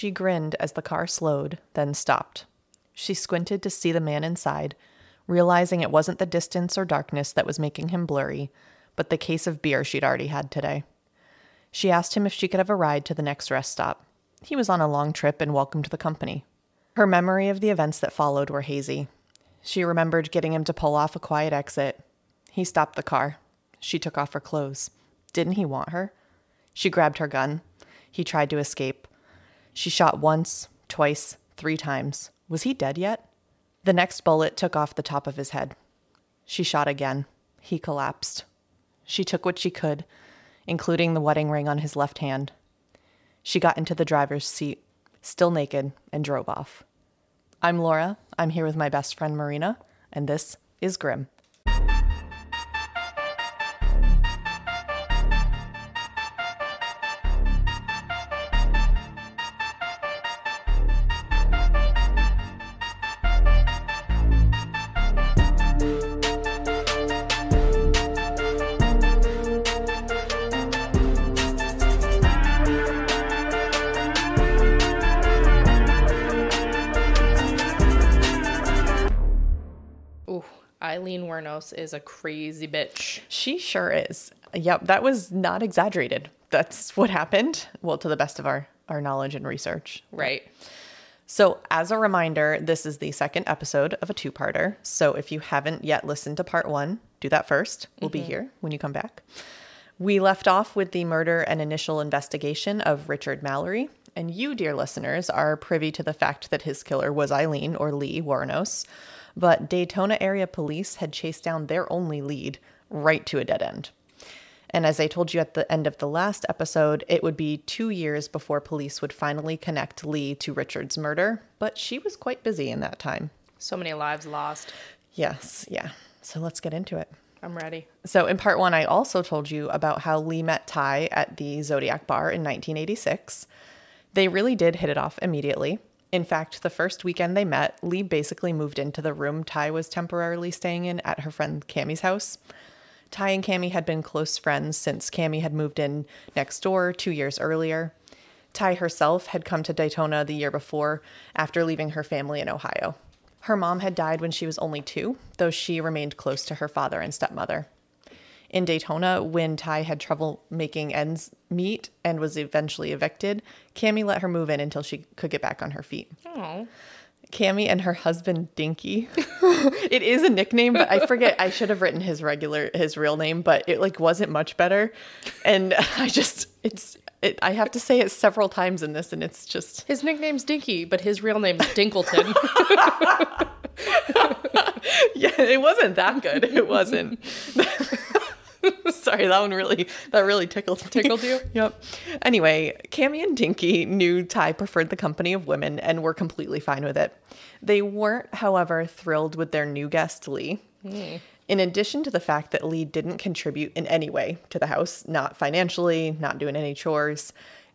She grinned as the car slowed, then stopped. She squinted to see the man inside, realizing it wasn't the distance or darkness that was making him blurry, but the case of beer she'd already had today. She asked him if she could have a ride to the next rest stop. He was on a long trip and welcomed the company. Her memory of the events that followed were hazy. She remembered getting him to pull off a quiet exit. He stopped the car. She took off her clothes. Didn't he want her? She grabbed her gun. He tried to escape. She shot once, twice, three times. Was he dead yet? The next bullet took off the top of his head. She shot again. He collapsed. She took what she could, including the wedding ring on his left hand. She got into the driver's seat, still naked, and drove off. I'm Laura. I'm here with my best friend Marina, and this is Grim. Is a crazy bitch. She sure is. Yep, that was not exaggerated. That's what happened. Well, to the best of our, our knowledge and research. Right. So, as a reminder, this is the second episode of a two parter. So, if you haven't yet listened to part one, do that first. We'll be mm-hmm. here when you come back. We left off with the murder and initial investigation of Richard Mallory. And you, dear listeners, are privy to the fact that his killer was Aileen or Lee Wuornos. But Daytona area police had chased down their only lead right to a dead end. And as I told you at the end of the last episode, it would be two years before police would finally connect Lee to Richard's murder, but she was quite busy in that time. So many lives lost. Yes, yeah. So let's get into it. I'm ready. So, in part one, I also told you about how Lee met Ty at the Zodiac Bar in 1986. They really did hit it off immediately. In fact, the first weekend they met, Lee basically moved into the room Ty was temporarily staying in at her friend Cammie's house. Ty and Cammie had been close friends since Cammie had moved in next door two years earlier. Ty herself had come to Daytona the year before after leaving her family in Ohio. Her mom had died when she was only two, though she remained close to her father and stepmother. In Daytona, when Ty had trouble making ends meet and was eventually evicted, Cammie let her move in until she could get back on her feet. Oh. Cammie and her husband Dinky. it is a nickname, but I forget. I should have written his regular, his real name, but it like wasn't much better. And I just, it's, it, I have to say it several times in this, and it's just His nickname's Dinky, but his real name's Dinkleton. yeah, it wasn't that good. It wasn't. Sorry, that one really that really tickled me. Tickled you? Yep. Anyway, Cammie and Dinky knew Ty preferred the company of women and were completely fine with it. They weren't, however, thrilled with their new guest, Lee. Mm. In addition to the fact that Lee didn't contribute in any way to the house, not financially, not doing any chores,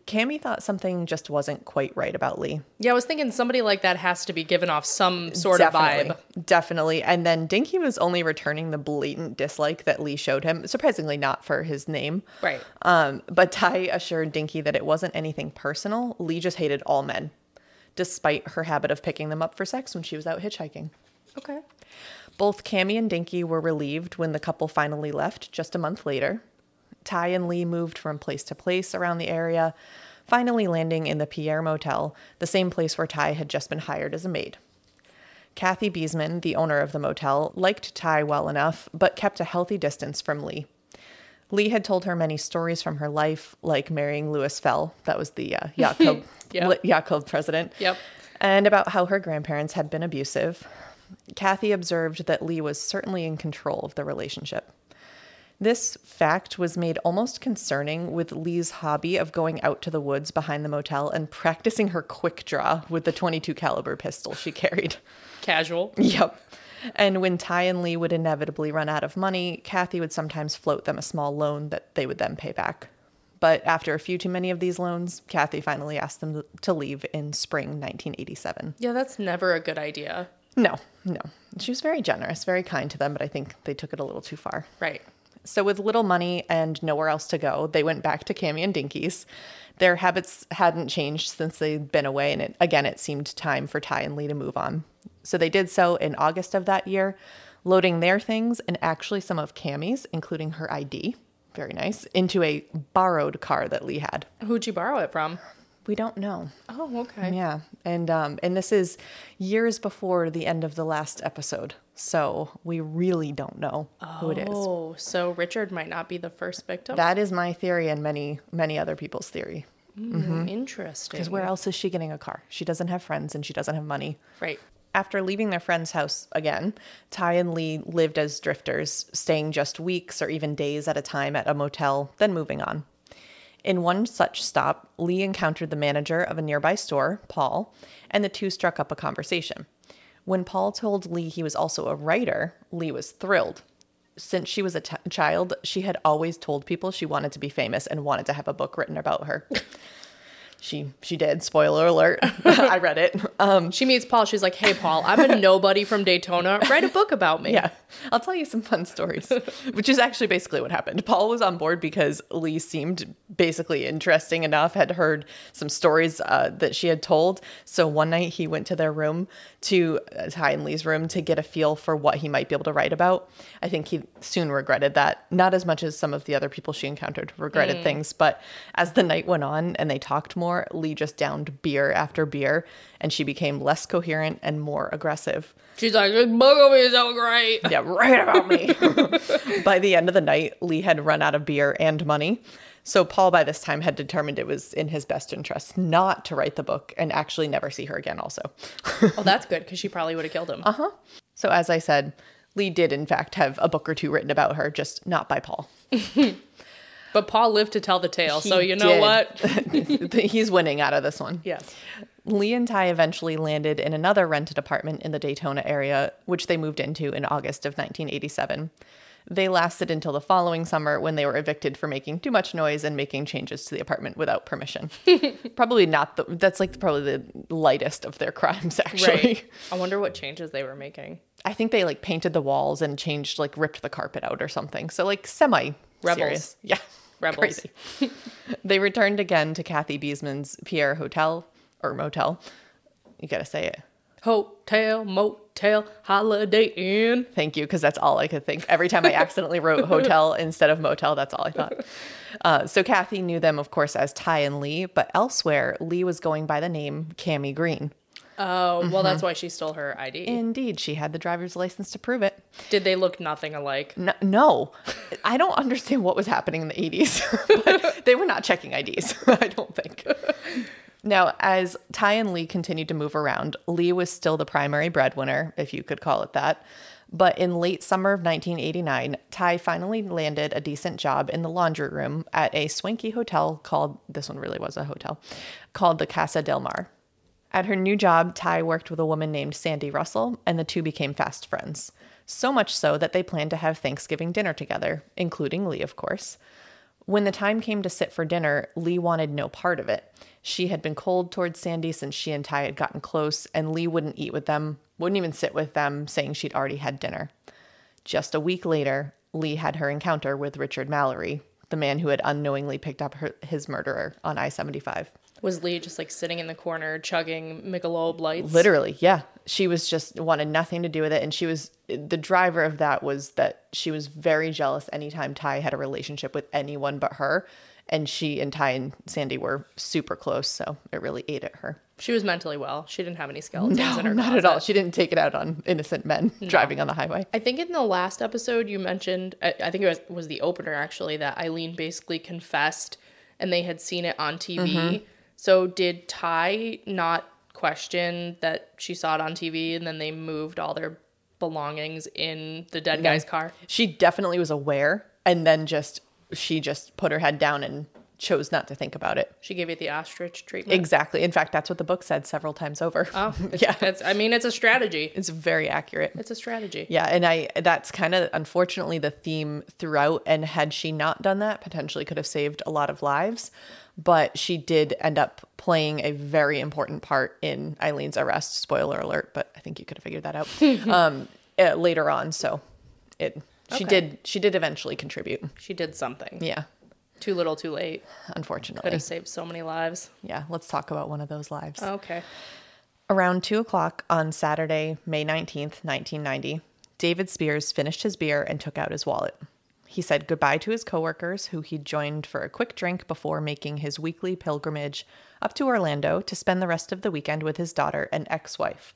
Cammie thought something just wasn't quite right about Lee. yeah, I was thinking somebody like that has to be giving off some sort of vibe. Definitely. And then Dinky was only returning the blatant dislike that Lee showed him, surprisingly not for his name. Right. Um, but Ty assured Dinky that it wasn't anything personal. Lee just hated all men, despite her habit of picking them up for sex when she was out hitchhiking. Okay. Both Cammie and Dinky were relieved when the couple finally left just a month later. Ty and Lee moved from place to place around the area, finally landing in the Pierre Motel, the same place where Ty had just been hired as a maid. Kathy Beesman, the owner of the motel, liked Ty well enough, but kept a healthy distance from Lee. Lee had told her many stories from her life, like marrying Lewis Fell, that was the uh, yacht club, Yep. yacht club president, Yep. and about how her grandparents had been abusive. Kathy observed that Lee was certainly in control of the relationship. This fact was made almost concerning with Lee's hobby of going out to the woods behind the motel and practicing her quick draw with the 22 caliber pistol she carried. Casual. Yep. And when Ty and Lee would inevitably run out of money, Kathy would sometimes float them a small loan that they would then pay back. But after a few too many of these loans, Kathy finally asked them to leave in spring 1987. Yeah, that's never a good idea. No, no. She was very generous, very kind to them, but I think they took it a little too far. Right. So, with little money and nowhere else to go, they went back to Cammie and Dinky's. Their habits hadn't changed since they'd been away, and it, again, it seemed time for Ty and Lee to move on. So they did so in August of that year, loading their things and actually some of Cammie's, including her ID, very nice, into a borrowed car that Lee had. Who'd you borrow it from? We don't know. Oh, okay. Yeah, and um, and this is years before the end of the last episode, so we really don't know who it is. Oh, so Richard might not be the first victim. That is my theory and many many other people's theory. Mm, Interesting. Because where else is she getting a car? She doesn't have friends and she doesn't have money. Right. After leaving their friend's house again, Ty and Lee lived as drifters, staying just weeks or even days at a time at a motel, then moving on. In one such stop, Lee encountered the manager of a nearby store, Paul, and the two struck up a conversation. When Paul told Lee he was also a writer, Lee was thrilled. Since she was a t- child, she had always told people she wanted to be famous and wanted to have a book written about her. She she did. Spoiler alert. I read it. Um, She meets Paul. She's like, "Hey, Paul, I'm a nobody from Daytona. Write a book about me." Yeah, I'll tell you some fun stories, which is actually basically what happened. Paul was on board because Lee seemed basically interesting enough, had heard some stories uh, that she had told. So one night he went to their room, to uh, Ty and Lee's room, to get a feel for what he might be able to write about. I think he soon regretted that, not as much as some of the other people she encountered regretted things, but as the night went on and they talked more, Lee just downed beer after beer, and she became less coherent and more aggressive. She's like, "This book will be so great." Yeah, write about me. by the end of the night, Lee had run out of beer and money. So Paul, by this time, had determined it was in his best interest not to write the book and actually never see her again, also. Oh, that's good because she probably would have killed him. Uh-huh. So, as I said, Lee did, in fact, have a book or two written about her, just not by Paul. But Paul lived to tell the tale. so you know did. what? He's winning out of this one. yes. Lee and Ty eventually landed in another rented apartment in the Daytona area, which they moved into in August of 1987. They lasted until the following summer when they were evicted for making too much noise and making changes to the apartment without permission. probably not the, that's like probably the lightest of their crimes, actually. Right. I wonder what changes they were making. I think they like painted the walls and changed, like ripped the carpet out or something. So, like, semi Rebels. serious. Yeah. Rebels. Crazy. they returned again to Kathy Beesman's Pierre Hotel or motel. You got to say it. Hotel, motel, holiday inn. Thank you, because that's all I could think. Every time I accidentally wrote hotel instead of motel, that's all I thought. Uh, so Kathy knew them, of course, as Ty and Lee, but elsewhere, Lee was going by the name Cammie Green. Oh, well, that's why she stole her ID. Indeed, she had the driver's license to prove it. Did they look nothing alike? No, no. I don't understand what was happening in the 80s, but they were not checking IDs, I don't think. Now, as Ty and Lee continued to move around, Lee was still the primary breadwinner, if you could call it that. But in late summer of 1989, Ty finally landed a decent job in the laundry room at a swanky hotel called, this one really was a hotel, called the Casa Del Mar. At her new job, Ty worked with a woman named Sandy Russell, and the two became fast friends. So much so that they planned to have Thanksgiving dinner together, including Lee, of course. When the time came to sit for dinner, Lee wanted no part of it. She had been cold towards Sandy since she and Ty had gotten close, and Lee wouldn't eat with them, wouldn't even sit with them, saying she'd already had dinner. Just a week later, Lee had her encounter with Richard Mallory, the man who had unknowingly picked up her, his murderer on I 75. Was Lee just like sitting in the corner chugging Michelob lights? Literally, yeah. She was just wanted nothing to do with it. And she was the driver of that was that she was very jealous anytime Ty had a relationship with anyone but her. And she and Ty and Sandy were super close. So it really ate at her. She was mentally well. She didn't have any skeletons No, in her not at all. She didn't take it out on innocent men driving on the highway. I think in the last episode you mentioned, I, I think it was, was the opener actually, that Aileen basically confessed and they had seen it on TV. Mm-hmm. So did Ty not question that she saw it on TV and then they moved all their belongings in the dead guy's car? She definitely was aware. And then just, she just put her head down and chose not to think about it. She gave it the ostrich treatment. Exactly. In fact, that's what the book said several times over. Oh, it's, yeah. It's, I mean, it's a strategy. It's very accurate. It's a strategy. Yeah, and I that's kind of unfortunately the theme throughout and had she not done that, potentially could have saved a lot of lives, but she did end up playing a very important part in Aileen's arrest. Spoiler alert, but I think you could have figured that out. um uh, later on, so it she Okay. did she did eventually contribute. She did something. Yeah. Too little, too late. Unfortunately, Could have saved so many lives. Yeah, let's talk about one of those lives. Oh, okay. Around 2 o'clock on Saturday, May 19th, 1990, David Spears finished his beer and took out his wallet. He said goodbye to his coworkers, who he'd joined for a quick drink before making his weekly pilgrimage up to Orlando to spend the rest of the weekend with his daughter and ex wife.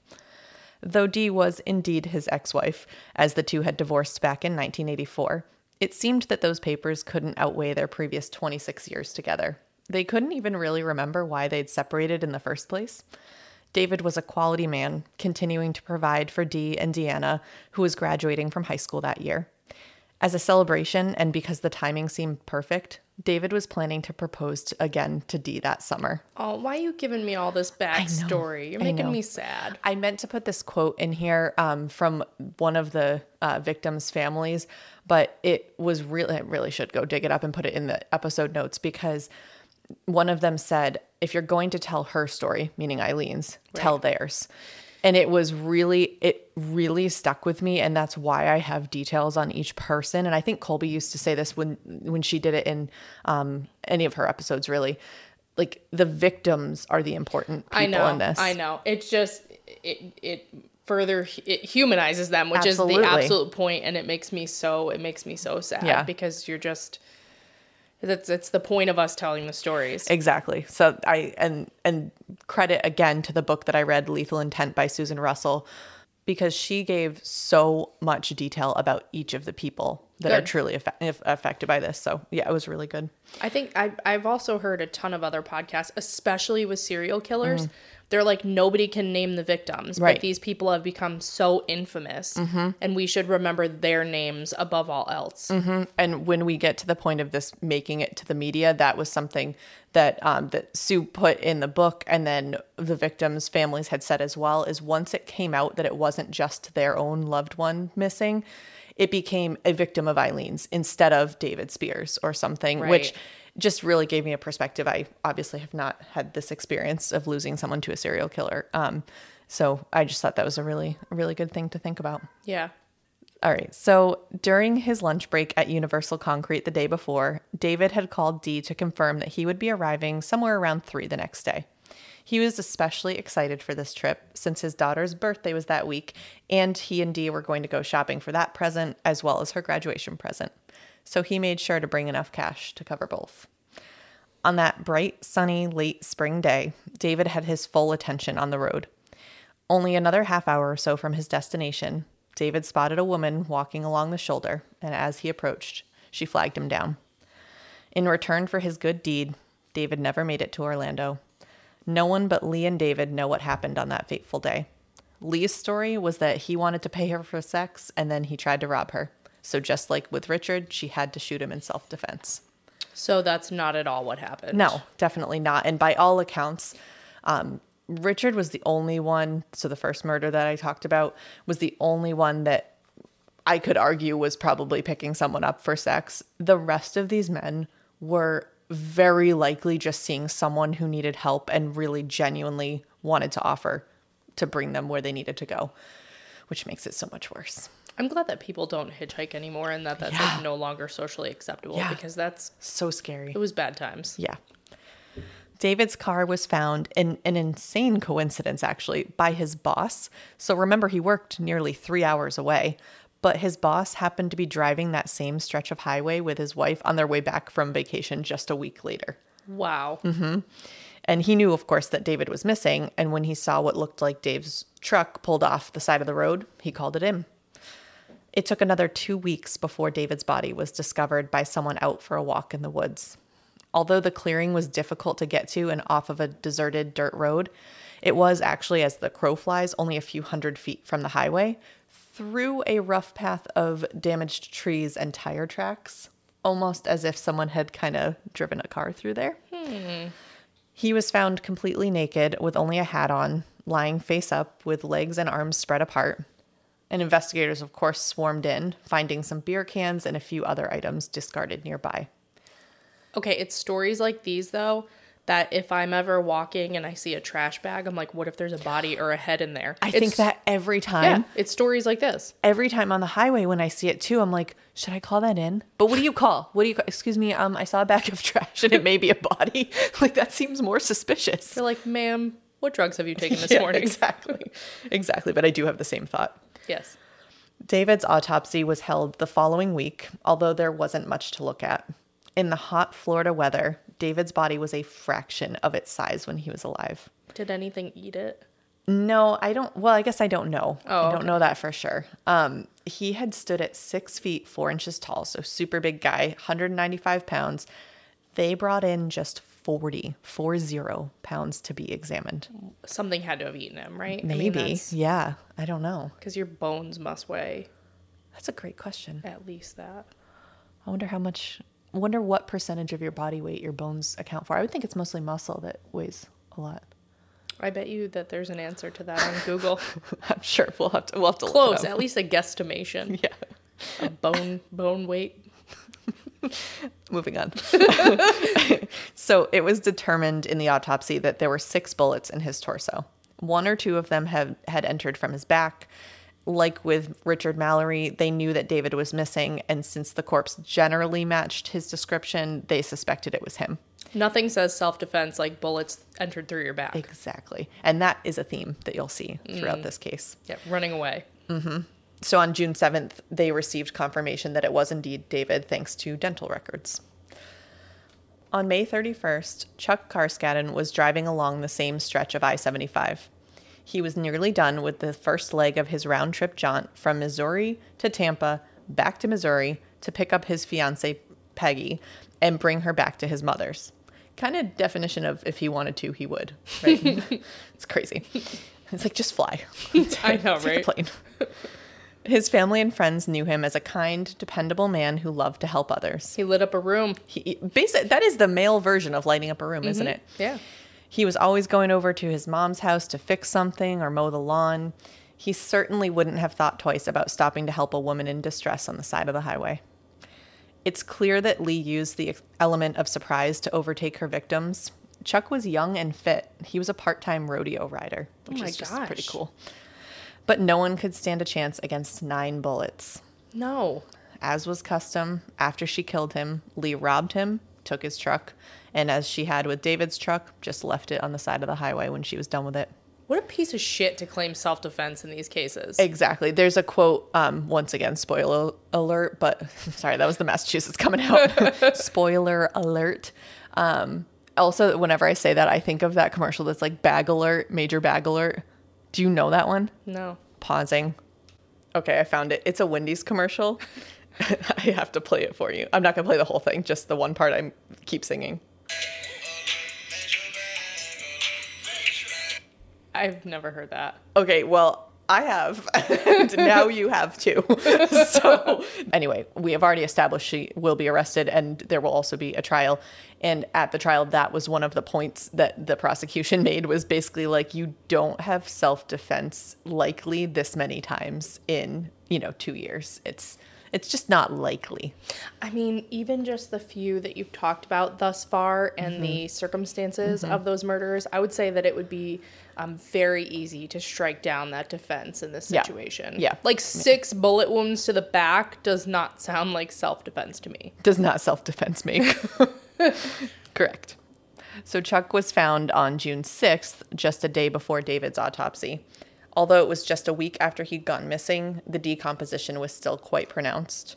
Though Dee was indeed his ex wife, as the two had divorced back in 1984, it seemed that those papers couldn't outweigh their previous 26 years together. They couldn't even really remember why they'd separated in the first place. David was a quality man, continuing to provide for Dee and Deanna, who was graduating from high school that year. As a celebration, and because the timing seemed perfect, David was planning to propose to, again to Dee that summer. Oh, why are you giving me all this backstory? You're I making know. me sad. I meant to put this quote in here um, from one of the uh, victims' families, but it was really, I really should go dig it up and put it in the episode notes because one of them said, if you're going to tell her story, meaning Aileen's, tell theirs. And it was really, it really stuck with me. And that's why I have details on each person. And I think Colby used to say this when, when she did it in um, any of her episodes, really. Like the victims are the important people I know. in this. I know. It's just it it further it humanizes them, which is the absolute point, and it makes me so it makes me so sad. Yeah. because you're just that's it's the point of us telling the stories. Exactly. So I and and credit again to the book that I read, Lethal Intent by Susan Russell, because she gave so much detail about each of the people that are truly affe- affected by this. So yeah, it was really good. I think I I've also heard a ton of other podcasts, especially with serial killers. Mm-hmm. They're like nobody can name the victims, Right. but these people have become so infamous, Mm-hmm. and we should remember their names above all else. And when we get to the point of this making it to the media, that was something that um, that Sue put in the book, and then the victims' families had said as well. Is once it came out that it wasn't just their own loved one missing, it became a victim of Aileen's instead of David Spears or something, which Right. Just really gave me a perspective. I obviously have not had this experience of losing someone to a serial killer. Um, so I just thought that was a really, really good thing to think about. Yeah. All right. So during his lunch break at Universal Concrete the day before, David had called Dee to confirm that he would be arriving somewhere around three the next day. He was especially excited for this trip since his daughter's birthday was that week, and he and Dee were going to go shopping for that present as well as her graduation present. So he made sure to bring enough cash to cover both. On that bright, sunny, late spring day, David had his full attention on the road. Only another half hour or so from his destination, David spotted a woman walking along the shoulder, and as he approached, she flagged him down. In return for his good deed, David never made it to Orlando. No one but Lee and David know what happened on that fateful day. Lee's story was that he wanted to pay her for sex and then he tried to rob her. So, just like with Richard, she had to shoot him in self defense. So that's not at all what happened. No, definitely not. And by all accounts, um, Richard was the only one. So the first murder that I talked about was the only one that I could argue was probably picking someone up for sex. The rest of these men were very likely just seeing someone who needed help and really genuinely wanted to offer to bring them where they needed to go, which makes it so much worse. I'm glad that people don't hitchhike anymore and that that's like no longer socially acceptable Yeah. because that's So scary. it was bad times. Yeah. David's car was found in an insane coincidence, actually, by his boss. So remember, he worked nearly three hours away, but his boss happened to be driving that same stretch of highway with his wife on their way back from vacation just a week later. Wow. Mm-hmm. And he knew, of course, that David was missing. And when he saw what looked like Dave's truck pulled off the side of the road, he called it in. It took another two weeks before David's body was discovered by someone out for a walk in the woods. Although the clearing was difficult to get to and off of a deserted dirt road, it was actually, as the crow flies, only a few hundred feet from the highway through a rough path of damaged trees and tire tracks, almost as if someone had kind of driven a car through there. Hmm. He was found completely naked with only a hat on, lying face up with legs and arms spread apart. And investigators, of course, swarmed in, finding some beer cans and a few other items discarded nearby. Okay, it's stories like these though that if I'm ever walking and I see a trash bag, I'm like, what if there's a body or a head in there? I think that every time. yeah, it's stories like this. Every time on the highway when I see it too, I'm like, should I call that in? But what do you call? What do you call? Excuse me, um, I saw a bag of trash and it may be a body. like that seems more suspicious. You're like, ma'am, what drugs have you taken this Yeah, morning? Exactly. exactly. But I do have the same thought. Yes. David's autopsy was held the following week, although there wasn't much to look at. In the hot Florida weather, David's body was a fraction of its size when he was alive. Did anything eat it? No, I don't. Well, I guess I don't know. Oh, I don't okay. know that for sure. Um, he had stood at six feet four inches tall, so super big guy, 195 pounds. They brought in just 40, four zero pounds to be examined. Something had to have eaten him, right? Maybe. yeah, I don't know. Because your bones must weigh That's a great question. at least that. I wonder how much. I wonder what percentage of your body weight your bones account for. I would think it's mostly muscle that weighs a lot. I bet you that there's an answer to that on Google. I'm sure we'll have to. We'll have to Close, at least a guesstimation. Yeah. A bone bone weight. moving on. so it was determined in the autopsy that there were six bullets in his torso. One or two of them have, had entered from his back. Like with Richard Mallory, they knew that David was missing, and since the corpse generally matched his description, they suspected it was him. Nothing says self defense like bullets entered through your back. Exactly. And that is a theme that you'll see throughout mm. this case. Yeah, running away. Mm-hmm. So on June 7th, they received confirmation that it was indeed David thanks to dental records. On May 31st, Chuck Carskaddon was driving along the same stretch of I 75. He was nearly done with the first leg of his round trip jaunt from Missouri to Tampa, back to Missouri to pick up his fiancee, Peggy, and bring her back to his mother's. Kind of definition of if he wanted to, he would. Right? it's crazy. It's like just fly. I know, right? Take a plane. His family and friends knew him as a kind, dependable man who loved to help others. He lit up a room. He, basic, that is the male version of lighting up a room, isn't mm-hmm. it? Yeah. He was always going over to his mom's house to fix something or mow the lawn. He certainly wouldn't have thought twice about stopping to help a woman in distress on the side of the highway. It's clear that Lee used the element of surprise to overtake her victims. Chuck was young and fit. He was a part time rodeo rider, which oh my is just pretty cool. But no one could stand a chance against nine bullets. No. As was custom, after she killed him, Lee robbed him, took his truck, and as she had with David's truck, just left it on the side of the highway when she was done with it. What a piece of shit to claim self defense in these cases. Exactly. There's a quote, um, once again, spoiler alert, but sorry, that was the Massachusetts coming out. spoiler alert. Um, also, whenever I say that, I think of that commercial that's like bag alert, major bag alert. Do you know that one? No. Pausing. Okay, I found it. It's a Wendy's commercial. I have to play it for you. I'm not going to play the whole thing, just the one part I keep singing. I've never heard that. Okay, well, I have. and now you have too. so, anyway, we have already established she will be arrested and there will also be a trial. And at the trial, that was one of the points that the prosecution made was basically like, you don't have self defense likely this many times in, you know, two years. It's, it's just not likely. I mean, even just the few that you've talked about thus far and mm-hmm. the circumstances mm-hmm. of those murders, I would say that it would be um, very easy to strike down that defense in this Yeah. situation. Yeah. Like six bullet wounds to the back does not sound like self defense to me. does not self defense make. Correct. So Chuck was found on June 6th, just a day before David's autopsy. Although it was just a week after he'd gone missing, the decomposition was still quite pronounced.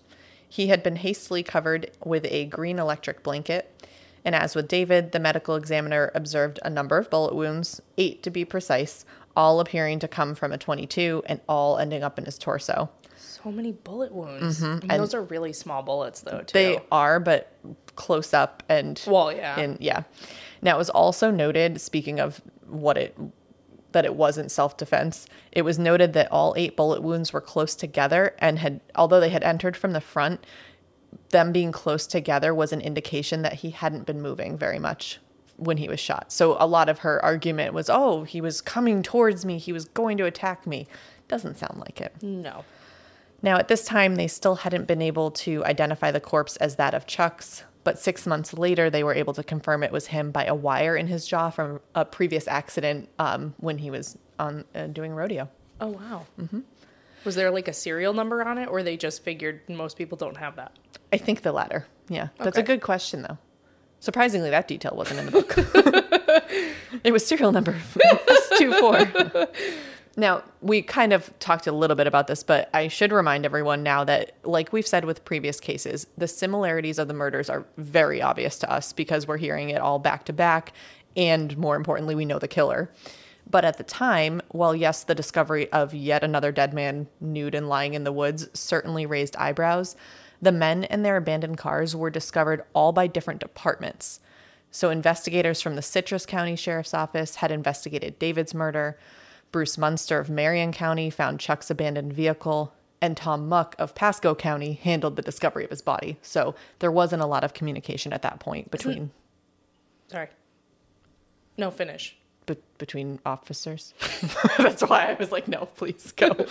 He had been hastily covered with a green electric blanket, and as with David, the medical examiner observed a number of bullet wounds, eight to be precise, all appearing to come from a 22 and all ending up in his torso. So many bullet wounds. Mm-hmm. I mean, those are really small bullets, though, too. They are, but close up and Well, yeah. and yeah. Now it was also noted, speaking of what it that it wasn't self-defense, it was noted that all eight bullet wounds were close together and had although they had entered from the front, them being close together was an indication that he hadn't been moving very much when he was shot. So a lot of her argument was, "Oh, he was coming towards me, he was going to attack me." Doesn't sound like it. no. Now, at this time, they still hadn't been able to identify the corpse as that of Chuck's. But six months later, they were able to confirm it was him by a wire in his jaw from a previous accident um, when he was on uh, doing rodeo. Oh wow. Mm-hmm. Was there like a serial number on it, or they just figured most people don't have that? I think the latter. Yeah, that's Okay. a good question though. Surprisingly, that detail wasn't in the book. it was serial number two four. Now we kind of talked a little bit about this, but I should remind everyone now that, like we've said with previous cases, the similarities of the murders are very obvious to us because we're hearing it all back to back, and more importantly, we know the killer. But at the time, while yes, the discovery of yet another dead man nude and lying in the woods certainly raised eyebrows, the men in their abandoned cars were discovered all by different departments. So, investigators from the Citrus County Sheriff's Office had investigated David's murder. Bruce Munster of Marion County found Chuck's abandoned vehicle. And Tom Muck of Pasco County handled the discovery of his body. So, there wasn't a lot of communication at that point between Sorry. No finish. be- between officers. That's why I was like, no, please go.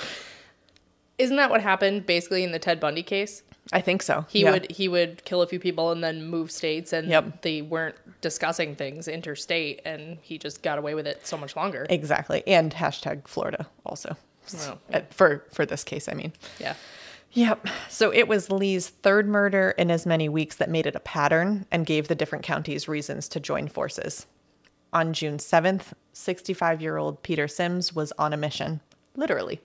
Isn't that what happened basically in the Ted Bundy case? I think so. He Yeah. would he would kill a few people and then move states, and Yep. they weren't discussing things interstate, and he just got away with it so much longer. exactly, and hashtag Florida also Well, Uh, for for this case. I mean, Yeah. Yep. So it was Lee's third murder in as many weeks that made it a pattern and gave the different counties reasons to join forces. On June 7th, 65 year old Peter Siems was on a mission, literally.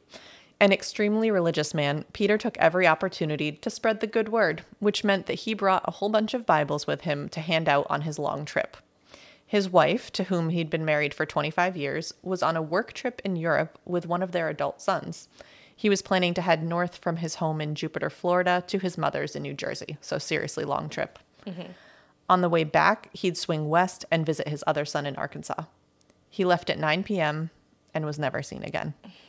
An extremely religious man, Peter took every opportunity to spread the good word, which meant that he brought a whole bunch of Bibles with him to hand out on his long trip. His wife, to whom he'd been married for 25 years, was on a work trip in Europe with one of their adult sons. He was planning to head north from his home in Jupiter, Florida, to his mother's in New Jersey. So, seriously, long trip. Mm-hmm. On the way back, he'd swing west and visit his other son in Arkansas. He left at 9 p.m. and was never seen again.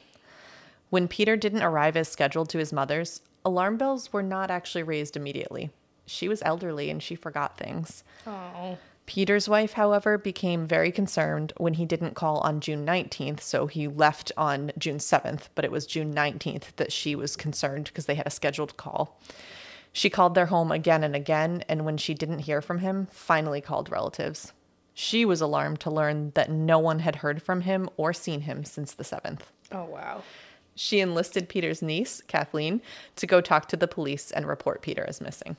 When Peter didn't arrive as scheduled to his mother's, alarm bells were not actually raised immediately. She was elderly and she forgot things. Oh. Peter's wife, however, became very concerned when he didn't call on June 19th, so he left on June 7th, but it was June 19th that she was concerned because they had a scheduled call. She called their home again and again, and when she didn't hear from him, finally called relatives. She was alarmed to learn that no one had heard from him or seen him since the 7th. Oh wow. She enlisted Peter's niece, Kathleen, to go talk to the police and report Peter as missing.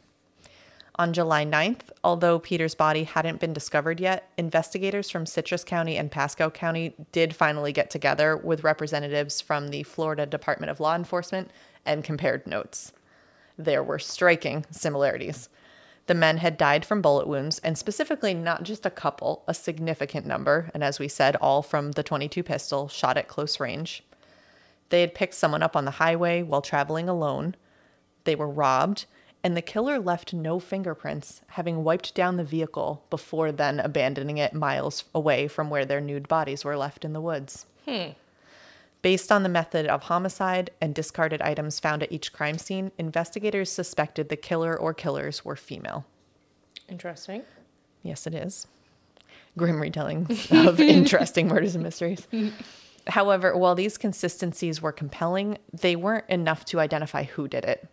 On July 9th, although Peter's body hadn't been discovered yet, investigators from Citrus County and Pasco County did finally get together with representatives from the Florida Department of Law Enforcement and compared notes. There were striking similarities. The men had died from bullet wounds, and specifically not just a couple, a significant number, and as we said, all from the 22 pistol shot at close range. They had picked someone up on the highway while traveling alone. They were robbed, and the killer left no fingerprints, having wiped down the vehicle before then abandoning it miles away from where their nude bodies were left in the woods. Hmm. Based on the method of homicide and discarded items found at each crime scene, investigators suspected the killer or killers were female. Interesting. Yes, it is. Grim retelling of interesting murders and mysteries. However, while these consistencies were compelling, they weren't enough to identify who did it.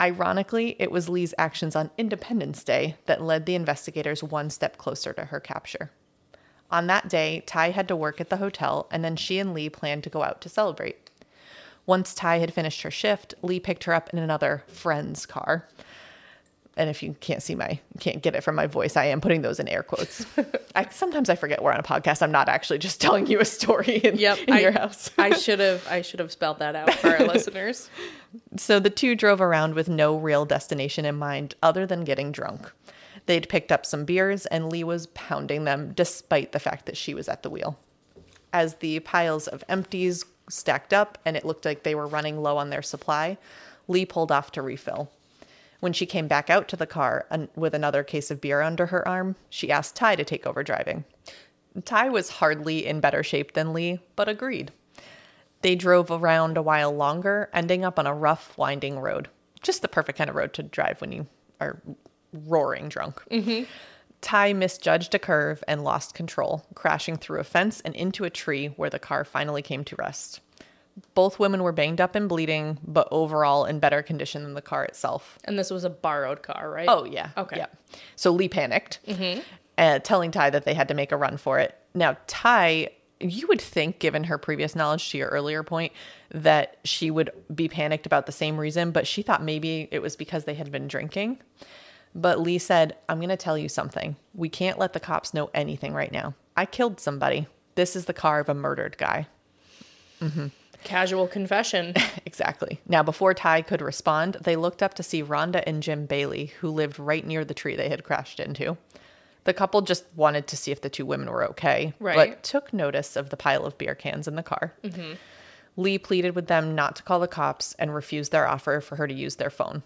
Ironically, it was Lee's actions on Independence Day that led the investigators one step closer to her capture. On that day, Ty had to work at the hotel, and then she and Lee planned to go out to celebrate. Once Ty had finished her shift, Lee picked her up in another friend's car. And if you can't see my, can't get it from my voice, I am putting those in air quotes. I sometimes I forget we're on a podcast. I'm not actually just telling you a story in, Yep. in I, your house. I should have I should have spelled that out for our listeners. So the two drove around with no real destination in mind other than getting drunk. They'd picked up some beers and Lee was pounding them despite the fact that she was at the wheel. As the piles of empties stacked up and it looked like they were running low on their supply, Lee pulled off to refill. When she came back out to the car an- with another case of beer under her arm, she asked Ty to take over driving. Ty was hardly in better shape than Lee, but agreed. They drove around a while longer, ending up on a rough, winding road. Just the perfect kind of road to drive when you are roaring drunk. Mm-hmm. Ty misjudged a curve and lost control, crashing through a fence and into a tree where the car finally came to rest. Both women were banged up and bleeding, but overall in better condition than the car itself. And this was a borrowed car, right? Oh, yeah. Okay. Yeah. So Lee panicked, uh, telling Ty that they had to make a run for it. Now, Ty, you would think, given her previous knowledge to your earlier point, that she would be panicked about the same reason, but she thought maybe it was because they had been drinking. But Lee said, I'm going to tell you something. We can't let the cops know anything right now. I killed somebody. This is the car of a murdered guy. Casual confession. Exactly. Now, before Ty could respond, they looked up to see Rhonda and Jim Bailey, who lived right near the tree they had crashed into. The couple just wanted to see if the two women were okay, Right. but took notice of the pile of beer cans in the car. Mm-hmm. Lee pleaded with them not to call the cops and refused their offer for her to use their phone.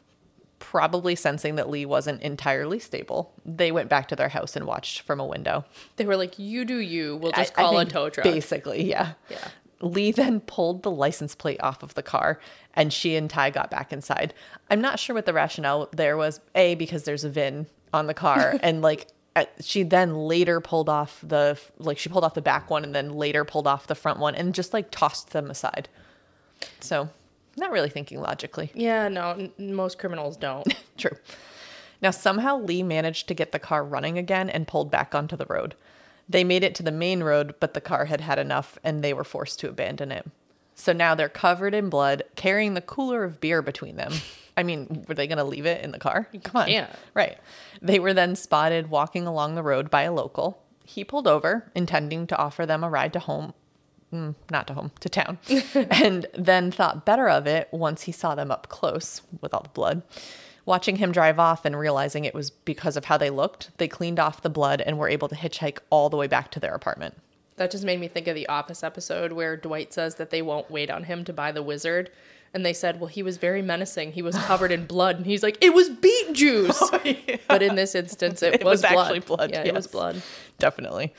Probably sensing that Lee wasn't entirely stable, they went back to their house and watched from a window. They were like, "You do you. We'll just I- I call a tow truck." Basically, yeah. Yeah. Lee then pulled the license plate off of the car and she and Ty got back inside. I'm not sure what the rationale there was. A, because there's a VIN on the car. and like, uh, she then later pulled off the, like, she pulled off the back one and then later pulled off the front one and just like tossed them aside. So, not really thinking logically. Yeah, no, n- most criminals don't. True. Now, somehow Lee managed to get the car running again and pulled back onto the road. They made it to the main road, but the car had had enough and they were forced to abandon it. So now they're covered in blood, carrying the cooler of beer between them. I mean, were they going to leave it in the car? Come on. can't. Right. They were then spotted walking along the road by a local. He pulled over, intending to offer them a ride to home. Mm, not to home, to town. and then thought better of it once he saw them up close with all the blood. Watching him drive off and realizing it was because of how they looked, they cleaned off the blood and were able to hitchhike all the way back to their apartment. That just made me think of the Office episode where Dwight says that they won't wait on him to buy the wizard. And they said, well, he was very menacing. He was covered in blood. And he's like, it was beet juice. Oh, but in this instance, it, It was, was blood. actually blood, Yeah, it was blood. Definitely.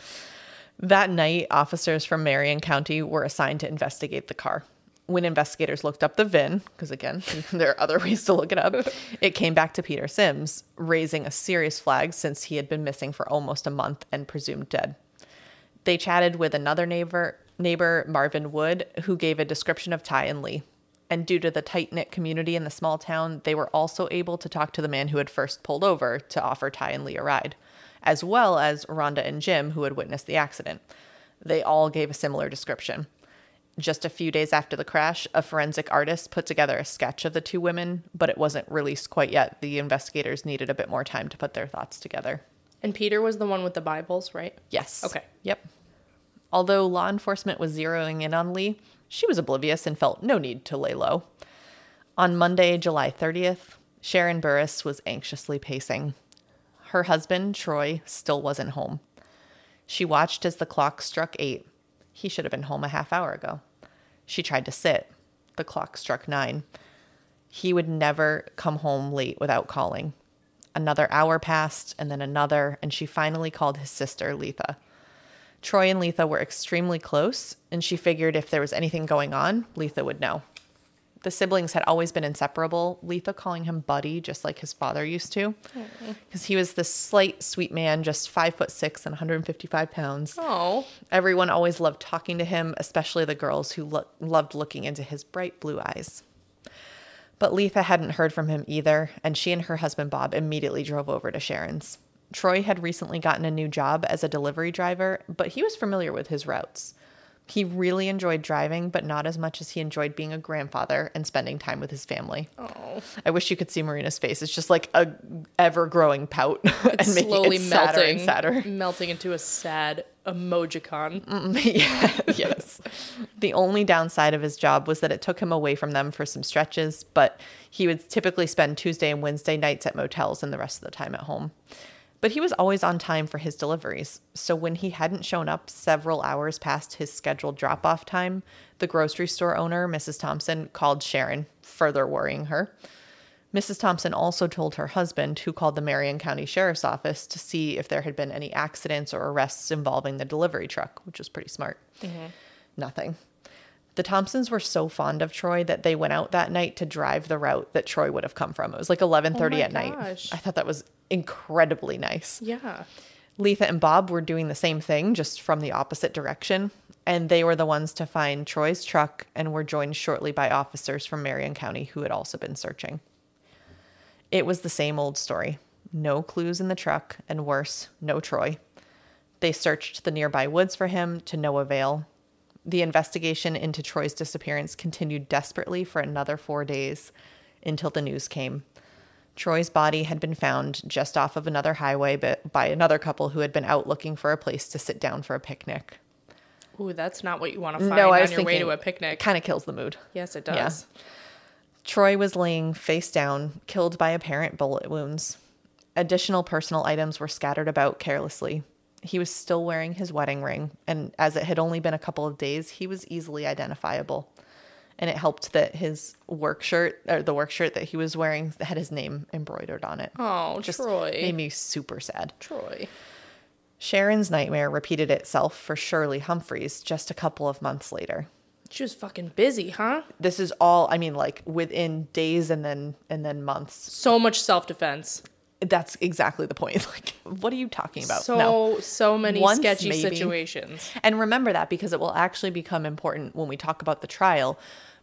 That night, officers from Marion County were assigned to investigate the car. When investigators looked up the VIN, because again, there are other ways to look it up, it came back to Peter Siems, raising a serious flag since he had been missing for almost a month and presumed dead. They chatted with another neighbor, neighbor Marvin Wood, who gave a description of Ty and Lee. And due to the tight knit community in the small town, they were also able to talk to the man who had first pulled over to offer Ty and Lee a ride, as well as Rhonda and Jim, who had witnessed the accident. They all gave a similar description. Just a few days after the crash, a forensic artist put together a sketch of the two women, but it wasn't released quite yet. The investigators needed a bit more time to put their thoughts together. And Peter was the one with the Bibles, right? Yes. Okay. Yep. Although law enforcement was zeroing in on Lee, she was oblivious and felt no need to lay low. On Monday, July 30th, Sharon Burress was anxiously pacing. Her husband, Troy, still wasn't home. She watched as the clock struck eight. He should have been home a half hour ago. She tried to sit. The clock struck nine. He would never come home late without calling. Another hour passed, and then another, and she finally called his sister, Letha. Troy and Letha were extremely close, and she figured if there was anything going on, Letha would know. The siblings had always been inseparable, Letha calling him Buddy, just like his father used to, mm-hmm. because he was this slight, sweet man, just five foot six and 155 pounds. Oh, Everyone always loved talking to him, especially the girls who lo- loved looking into his bright blue eyes. But Letha hadn't heard from him either, and she and her husband Bob immediately drove over to Sharon's. Troy had recently gotten a new job as a delivery driver, but he was familiar with his routes. He really enjoyed driving, but not as much as he enjoyed being a grandfather and spending time with his family. oh. I wish you could see Marina's face. It's just like a ever-growing pout It's and slowly it sadder melting, and sadder. melting into a sad emojicon. yeah, yes. The only downside of his job was that it took him away from them for some stretches, but he would typically spend Tuesday and Wednesday nights at motels and the rest of the time at home. But he was always on time for his deliveries. So when he hadn't shown up several hours past his scheduled drop off time, the grocery store owner, Mrs. Thompson, called Sharon, further worrying her. Mrs. Thompson also told her husband, who called the Marion County Sheriff's Office to see if there had been any accidents or arrests involving the delivery truck, which was pretty smart. Mm-hmm. Nothing. The Thompsons were so fond of Troy that they went out that night to drive the route that Troy would have come from. It was like 11:30 Oh at night. gosh. I thought that was incredibly nice. Yeah. Letha and Bob were doing the same thing, just from the opposite direction, and they were the ones to find Troy's truck and were joined shortly by officers from Marion County who had also been searching. It was the same old story no clues in the truck, and worse, no Troy. They searched the nearby woods for him to no avail. The investigation into Troy's disappearance continued desperately for another four days until the news came. Troy's body had been found just off of another highway but by another couple who had been out looking for a place to sit down for a picnic. Ooh, that's not what you want to find No, I on was your way to a picnic. Kind of kills the mood. yes, it Yeah. does. Troy was laying face down, killed by apparent bullet wounds. Additional personal items were scattered about carelessly. He was still wearing his wedding ring, and as it had only been a couple of days, he was easily identifiable. And it helped that his work shirt, or the work shirt that he was wearing, had his name embroidered on it. Oh, Just Troy. made me super sad. Troy. Sharon's nightmare repeated itself for Shirley Humphreys just a couple of months later. She was fucking busy, huh? This is all, I mean, like within days and then and then months. So much self defense. That's exactly the point. Like, what are you talking about? So no. so many Once, sketchy maybe. situations. And remember that because it will actually become important when we talk about the trial.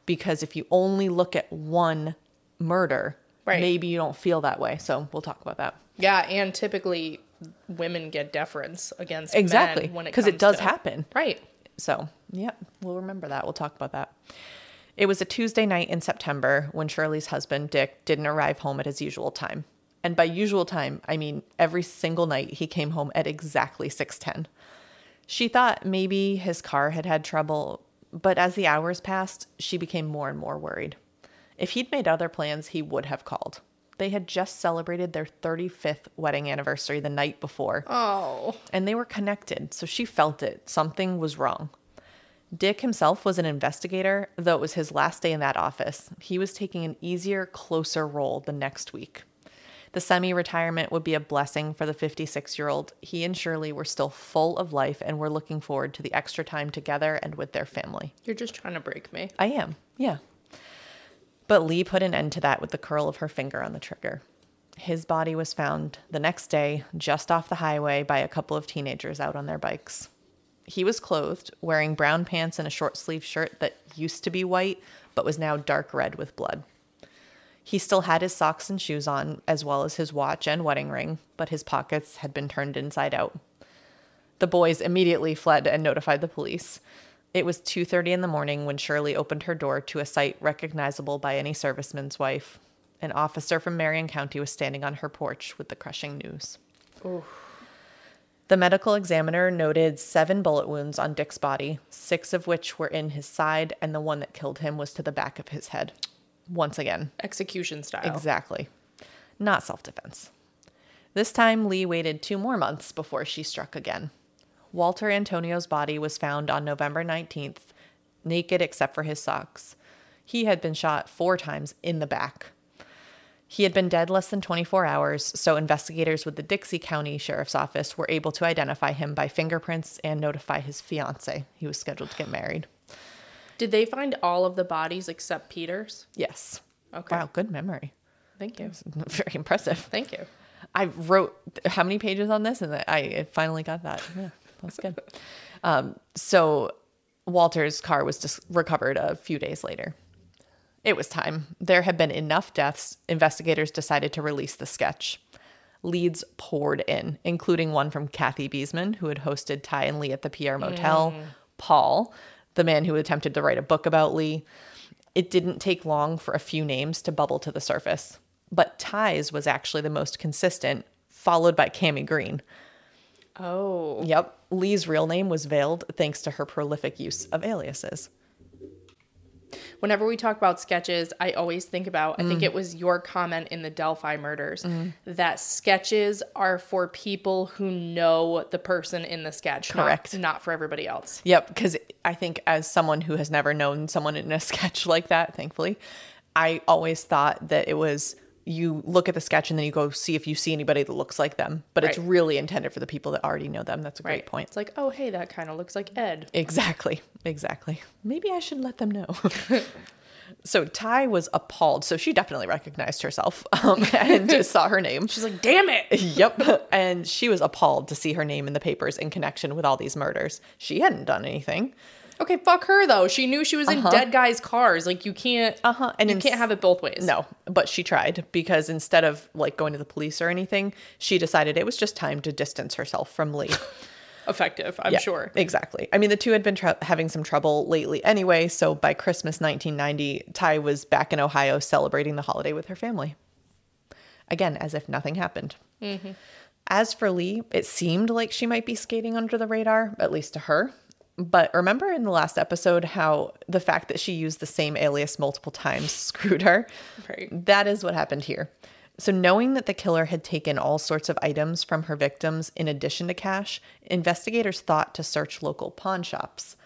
Because if you only look at one murder, Right. maybe you don't feel that way. So we'll talk about that. Yeah, and typically women get deference against Exactly. men when it Because it does to- happen. Right. So, yeah, we'll remember that. We'll talk about that. It was a Tuesday night in September when Shirley's husband, Dick, didn't arrive home at his usual time. And by usual time, I mean every single night he came home at exactly 6:10. She thought maybe his car had had trouble, but as the hours passed, she became more and more worried. If he'd made other plans, he would have called. They had just celebrated their 35th wedding anniversary the night before Oh. and they were connected, so she felt it. Something was wrong. Dick himself was an investigator, though it was his last day in that office. He was taking an easier, closer role the next week. The semi retirement would be a blessing for the 56 year old. He and Shirley were still full of life and were looking forward to the extra time together and with their family. You're just trying to break me. I am, yeah. But Lee put an end to that with the curl of her finger on the trigger. His body was found the next day just off the highway by a couple of teenagers out on their bikes. He was clothed, wearing brown pants and a short sleeve shirt that used to be white but was now dark red with blood. He still had his socks and shoes on, as well as his watch and wedding ring, but his pockets had been turned inside out. The boys immediately fled and notified the police. It was 2:30 in the morning when Shirley opened her door to a sight recognizable by any serviceman's wife. An officer from Marion County was standing on her porch with the crushing news. The medical examiner noted seven bullet wounds on Dick's body, six of which were in his side, and the one that killed him was to the back of his head. Once again, Execution style. Exactly. Not self defense. This time, Lee waited two more months before she struck again. Walter Antonio's body was found on November 19th, naked except for his socks. He had been shot four times in the back. He had been dead less than 24 hours, so investigators with the Dixie County Sheriff's Office were able to identify him by fingerprints and notify his fiance. He was scheduled to get married. Did they find all of the bodies except Peter's? Yes. Okay. Wow, good memory. Thank you. Very impressive. Thank you. I wrote how many pages on this, and I finally got that. Yeah, that's good. Um, so Walter's car was just recovered a few days later. It was time. There had been enough deaths. Investigators decided to release the sketch. Leads poured in, including one from Kathy Beesman, who had hosted Ty and Lee at the Pierre Motel, Paul, the man who attempted to write a book about Lee. It didn't take long for a few names to bubble to the surface, but Ty's was actually the most consistent, followed by Cammie Green. Oh. Yep, Lee's real name was veiled thanks to her prolific use of aliases. Whenever we talk about sketches, I always think about, I Mm. think it was your comment in the Delphi murders, that sketches are for people who know the person in the sketch. not- Correct. Not, for everybody else. Yep, because I think as someone who has never known someone in a sketch like that, thankfully, I always thought that it was you look at the sketch and then you go see if you see anybody that looks like them, but it's really intended for the people that already know them. That's a great Right. point. It's like, oh, hey, that kind of looks like Ed. Exactly. Exactly. Maybe I should let them know. So Ty was appalled. So she definitely recognized herself um, and saw her name. She's like, damn it. Yep. And she was appalled to see her name in the papers in connection with all these murders. She hadn't done anything. Okay, fuck her though. She knew she was in dead guys' cars. Like you can't Uh-huh. And you ins- can't have it both ways. No, but she tried because instead of like going to the police or anything, she decided it was just time to distance herself from Lee. Effective, I'm Yeah, sure. Exactly. I mean, the two had been tr- having some trouble lately anyway. So by Christmas 1990, Ty was back in Ohio celebrating the holiday with her family. Again, as if nothing happened. Mm-hmm. As for Lee, it seemed like she might be skating under the radar, at least to her. But remember in the last episode how the fact that she used the same alias multiple times screwed her? Right. That is what happened here. So, knowing that the killer had taken all sorts of items from her victims in addition to cash, investigators thought to search local pawn shops.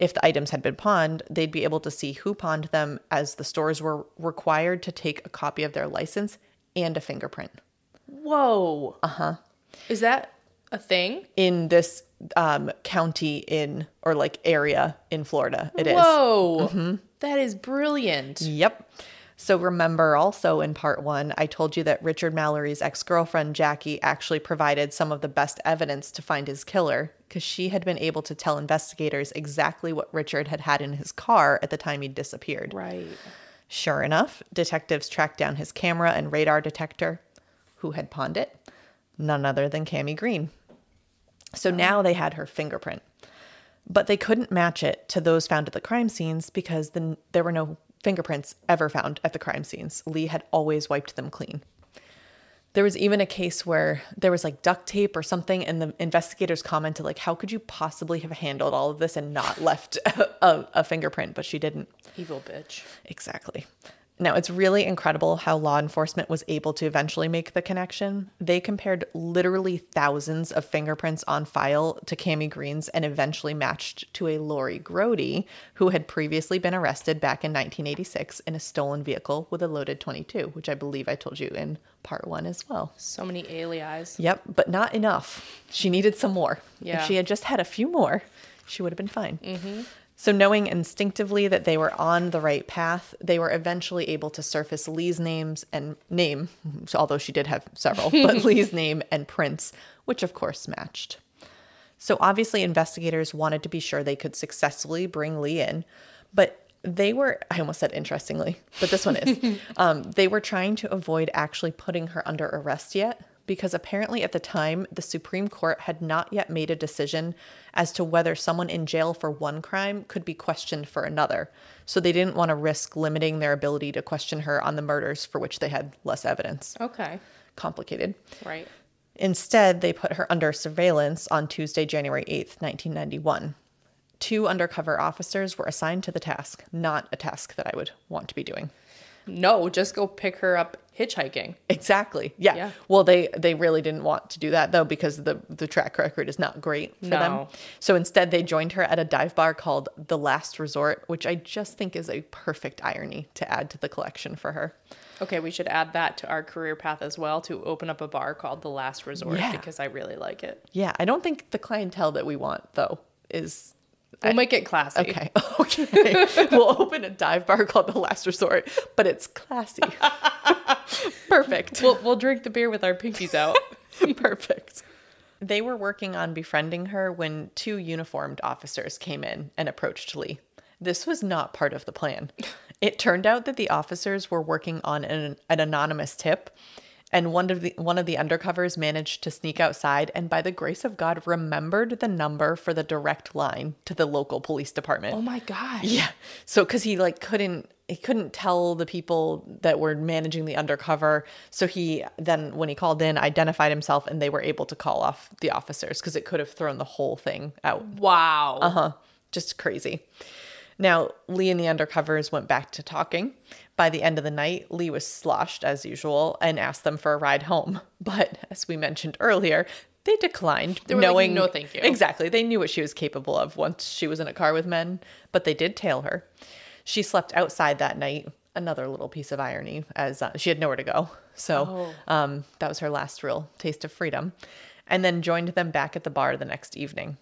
If the items had been pawned, they'd be able to see who pawned them, as the stores were required to take a copy of their license and a fingerprint. Whoa. Uh huh. Is that a thing? In this um, county in or like area in Florida, it is. Whoa. That is brilliant. Yep. So remember also in part one, I told you that Richard Mallory's ex girlfriend, Jackie, actually provided some of the best evidence to find his killer because she had been able to tell investigators exactly what Richard had had in his car at the time he disappeared. Right. Sure enough, detectives tracked down his camera and radar detector. Who had pawned it? None other than Cammie Green. So uh-huh. now they had her fingerprint. But they couldn't match it to those found at the crime scenes because then there were no fingerprints ever found at the crime scenes. Lee had always wiped them clean. There was even a case where there was like duct tape or something, and the investigators commented, like, how could you possibly have handled all of this and not left a, a, a fingerprint? But she didn't. Evil bitch. Exactly. Now, it's really incredible how law enforcement was able to eventually make the connection. They compared literally thousands of fingerprints on file to Cammie Green's and eventually matched to a Lori Grody, who had previously been arrested back in 1986 in a stolen vehicle with a loaded 22, which I believe I told you in part one as well. So many alias. Yep, but not enough. She needed some more. Yeah. If she had just had a few more, she would have been fine. Mm-hmm. So, knowing instinctively that they were on the right path, they were eventually able to surface Lee's names and name, although she did have several, but Lee's name and prints, which of course matched. So, obviously, investigators wanted to be sure they could successfully bring Lee in, but they were, I almost said interestingly, but this one is, um, they were trying to avoid actually putting her under arrest yet because apparently at the time, the Supreme Court had not yet made a decision as to whether someone in jail for one crime could be questioned for another. So they didn't want to risk limiting their ability to question her on the murders for which they had less evidence. Okay. Complicated. Right. Instead, they put her under surveillance on Tuesday, January 8th, 1991. Two undercover officers were assigned to the task, not a task that I would want to be doing. No, just go pick her up hitchhiking. Exactly. Yeah. Yeah. Well, they they really didn't want to do that though because the the track record is not great for them. No. So instead, they joined her at a dive bar called The Last Resort, which I just think is a perfect irony to add to the collection for her. Okay, we should add that to our career path as well to open up a bar called The Last Resort Yeah. because I really like it. Yeah. I don't think the clientele that we want though is We'll make it classy. Okay. Okay. we'll open a dive bar called The Last Resort, but it's classy. Perfect. We'll, we'll drink the beer with our pinkies out. Perfect. They were working on befriending her when two uniformed officers came in and approached Lee. This was not part of the plan. It turned out that the officers were working on an, an anonymous tip, and one of the one of the undercovers managed to sneak outside and by the grace of God remembered the number for the direct line to the local police department. oh my gosh. Yeah. So cuz he like couldn't he couldn't tell the people that were managing the undercover. So he then when he called in identified himself and they were able to call off the officers cuz it could have thrown the whole thing out. Wow. Uh-huh. Just crazy. Now, Lee and the undercovers went back to talking. By the end of the night, Lee was sloshed as usual and asked them for a ride home. But as we mentioned earlier, they declined, like, knowing "No, thank you." Exactly. They knew what she was capable of once she was in a car with men, but they did tail her. She slept outside that night. Another little piece of irony, as uh, she had nowhere to go. So um, that was her last real taste of freedom. And then joined them back at the bar the next evening.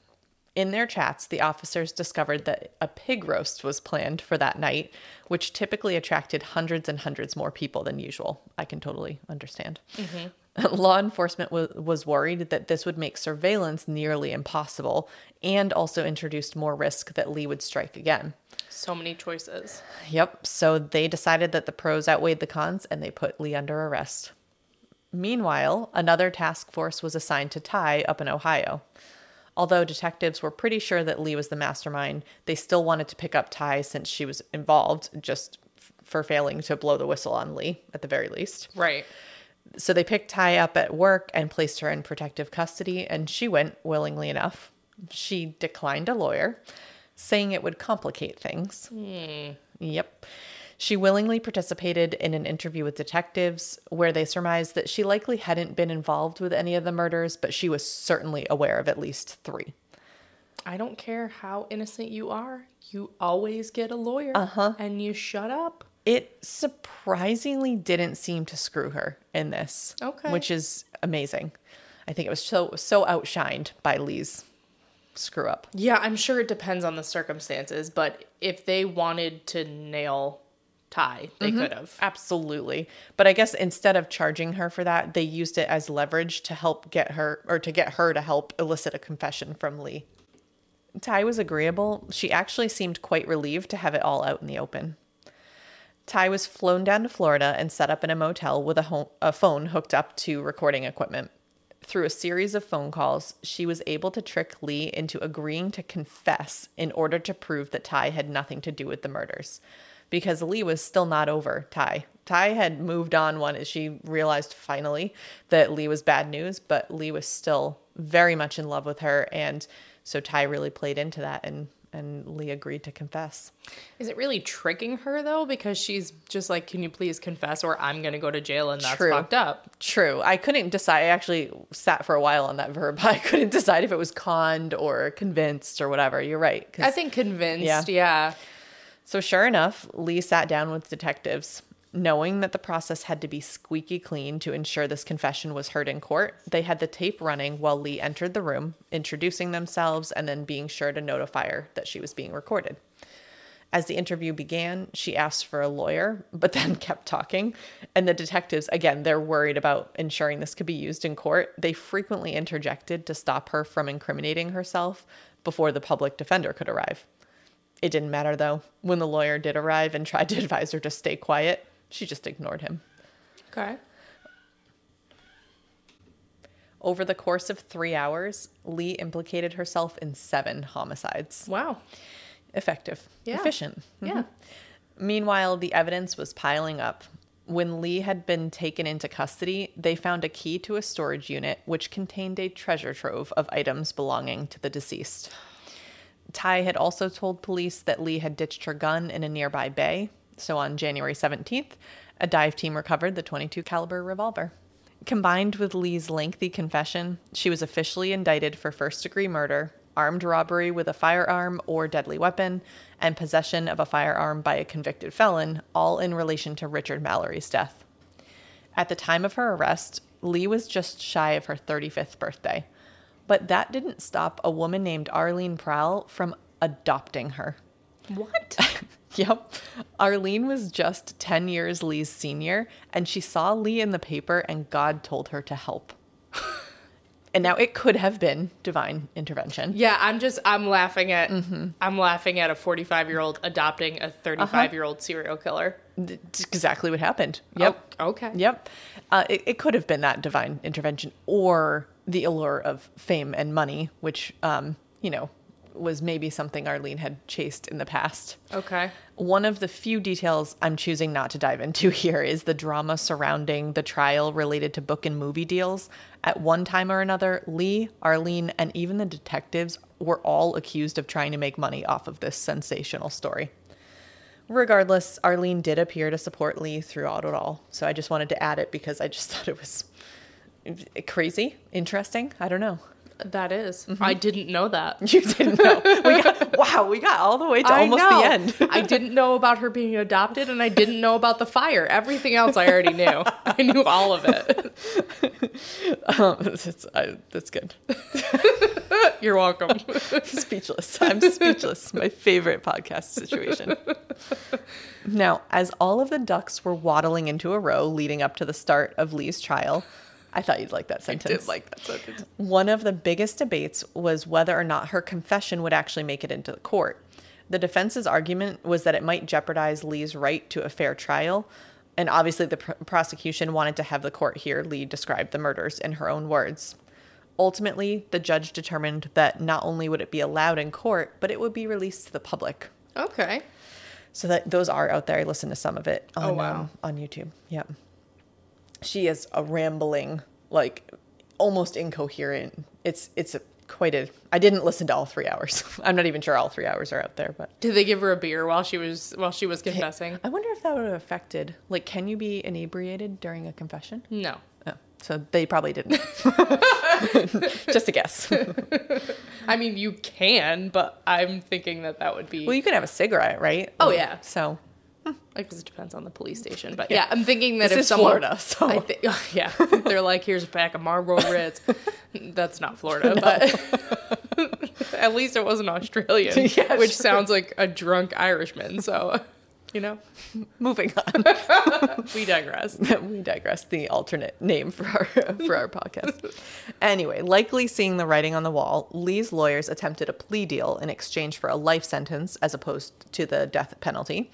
In their chats, the officers discovered that a pig roast was planned for that night, which typically attracted hundreds and hundreds more people than usual. I can totally understand. Mm-hmm. Law enforcement was, was worried that this would make surveillance nearly impossible and also introduced more risk that Lee would strike again. So many choices. Yep, so they decided that the pros outweighed the cons and they put Lee under arrest. Meanwhile, another task force was assigned to Ty up in Ohio. Although detectives were pretty sure that Lee was the mastermind, they still wanted to pick up Ty since she was involved, just f- for failing to blow the whistle on Lee, at the very least. Right. So they picked Ty up at work and placed her in protective custody, and she went willingly enough. She declined a lawyer, saying it would complicate things. Hmm. Yep. She willingly participated in an interview with detectives where they surmised that she likely hadn't been involved with any of the murders, but she was certainly aware of at least three. I don't care how innocent you are, you always get a lawyer. Uh-huh. And you shut up. It surprisingly didn't seem to screw her in this. Okay. Which is amazing. I think it was so so outshined by Lee's screw up. Yeah, I'm sure it depends on the circumstances, but if they wanted to nail Ty, they mm-hmm. could have. Absolutely. But I guess instead of charging her for that, they used it as leverage to help get her or to get her to help elicit a confession from Lee. Ty was agreeable. She actually seemed quite relieved to have it all out in the open. Ty was flown down to Florida and set up in a motel with a, home, a phone hooked up to recording equipment. Through a series of phone calls, she was able to trick Lee into agreeing to confess in order to prove that Ty had nothing to do with the murders. Because Lee was still not over Ty. Ty had moved on once she realized finally that Lee was bad news, but Lee was still very much in love with her. And so Ty really played into that and, and Lee agreed to confess. Is it really tricking her though? Because she's just like, can you please confess or I'm going to go to jail and that's True. fucked up. True. I couldn't decide. I actually sat for a while on that verb. I couldn't decide if it was conned or convinced or whatever. You're right. I think convinced. Yeah. Yeah. So, sure enough, Lee sat down with detectives. Knowing that the process had to be squeaky clean to ensure this confession was heard in court, they had the tape running while Lee entered the room, introducing themselves and then being sure to notify her that she was being recorded. As the interview began, she asked for a lawyer, but then kept talking. And the detectives, again, they're worried about ensuring this could be used in court. They frequently interjected to stop her from incriminating herself before the public defender could arrive. It didn't matter though. When the lawyer did arrive and tried to advise her to stay quiet, she just ignored him. Okay. Over the course of three hours, Lee implicated herself in seven homicides. Wow. Effective, Yeah. efficient. Yeah. Mm-hmm. Meanwhile, the evidence was piling up. When Lee had been taken into custody, they found a key to a storage unit which contained a treasure trove of items belonging to the deceased. Ty had also told police that Lee had ditched her gun in a nearby bay. So on January 17th, a dive team recovered the 22 caliber revolver. Combined with Lee's lengthy confession, she was officially indicted for first-degree murder, armed robbery with a firearm or deadly weapon, and possession of a firearm by a convicted felon, all in relation to Richard Mallory's death. At the time of her arrest, Lee was just shy of her 35th birthday. But that didn't stop a woman named Arlene Pralle from adopting her. What? Yep. Arlene was just 10 years Lee's senior, and she saw Lee in the paper, and God told her to help. and now it could have been divine intervention. yeah, I'm just I'm laughing at Mm-hmm. I'm laughing at a 45 year old adopting a 35 year old serial killer. It's exactly what happened. Yep. Oh, okay. Yep. Uh, it, it could have been that divine intervention or the allure of fame and money, which, um, you know, was maybe something Arlene had chased in the past. Okay. One of the few details I'm choosing not to dive into here is the drama surrounding the trial related to book and movie deals. At one time or another, Lee, Arlene, and even the detectives were all accused of trying to make money off of this sensational story. Regardless, Arlene did appear to support Lee throughout it all. So I just wanted to add it because I just thought it was crazy, interesting. I don't know. That is. Mm-hmm. I didn't know that. You didn't know. We got wow, we got all the way to I almost know. the end. I didn't know about her being adopted and I didn't know about the fire. Everything else I already knew. I knew all of it. Um, that's, I, that's good. You're welcome. speechless. I'm speechless. My favorite podcast situation. Now, as all of the ducks were waddling into a row leading up to the start of Lee's trial, I thought you'd like that sentence. I did like that sentence. One of the biggest debates was whether or not her confession would actually make it into the court. The defense's argument was that it might jeopardize Lee's right to a fair trial. And obviously, the pr- prosecution wanted to have the court hear Lee describe the murders in her own words. Ultimately, the judge determined that not only would it be allowed in court, but it would be released to the public. Okay. So that those are out there. I listened to some of it on Oh, wow. um, on YouTube. Yeah. She is a rambling, like almost incoherent. It's it's a quite a. I didn't listen to all three hours. I'm not even sure all three hours are out there, but Did they give her a beer while she was while she was confessing? I wonder if that would have affected. Like, can you be inebriated during a confession? No. So they probably didn't. Just a guess. I mean, you can, but I'm thinking that that would be. well, you can have a cigarette, right? Oh, Like, yeah. So hmm. I guess it depends on the police station, but yeah, I'm thinking that This if is someone, Florida, so- I thi- yeah, they're like, here's a pack of Marlboro Reds. That's not Florida, but at least it wasn't Australian, Yeah, which sure. sounds like a drunk Irishman. So, you know, moving on. we digress. we digress. The alternate name for our for our podcast. Anyway, likely seeing the writing on the wall, Lee's lawyers attempted a plea deal in exchange for a life sentence as opposed to the death penalty.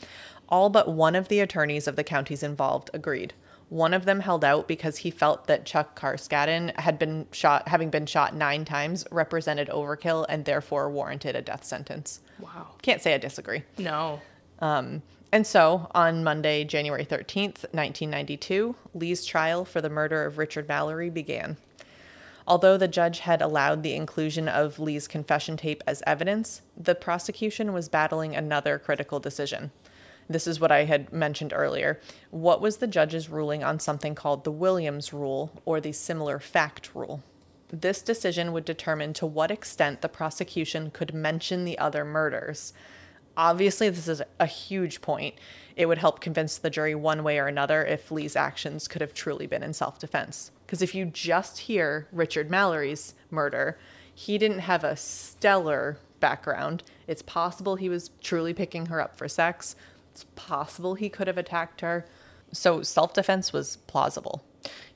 All but one of the attorneys of the counties involved agreed. One of them held out because he felt that Chuck Carskaddon had been shot, having been shot nine times, represented overkill and therefore warranted a death sentence. Wow. Can't say I disagree. No. Um, And so, on Monday, January 13th, 1992, Lee's trial for the murder of Richard Mallory began. Although the judge had allowed the inclusion of Lee's confession tape as evidence, the prosecution was battling another critical decision. This is what I had mentioned earlier. What was the judge's ruling on something called the Williams Rule or the Similar Fact Rule? This decision would determine to what extent the prosecution could mention the other murders. Obviously, this is a huge point. It would help convince the jury one way or another if Lee's actions could have truly been in self defense. Because if you just hear Richard Mallory's murder, he didn't have a stellar background. It's possible he was truly picking her up for sex. It's possible he could have attacked her. So self defense was plausible.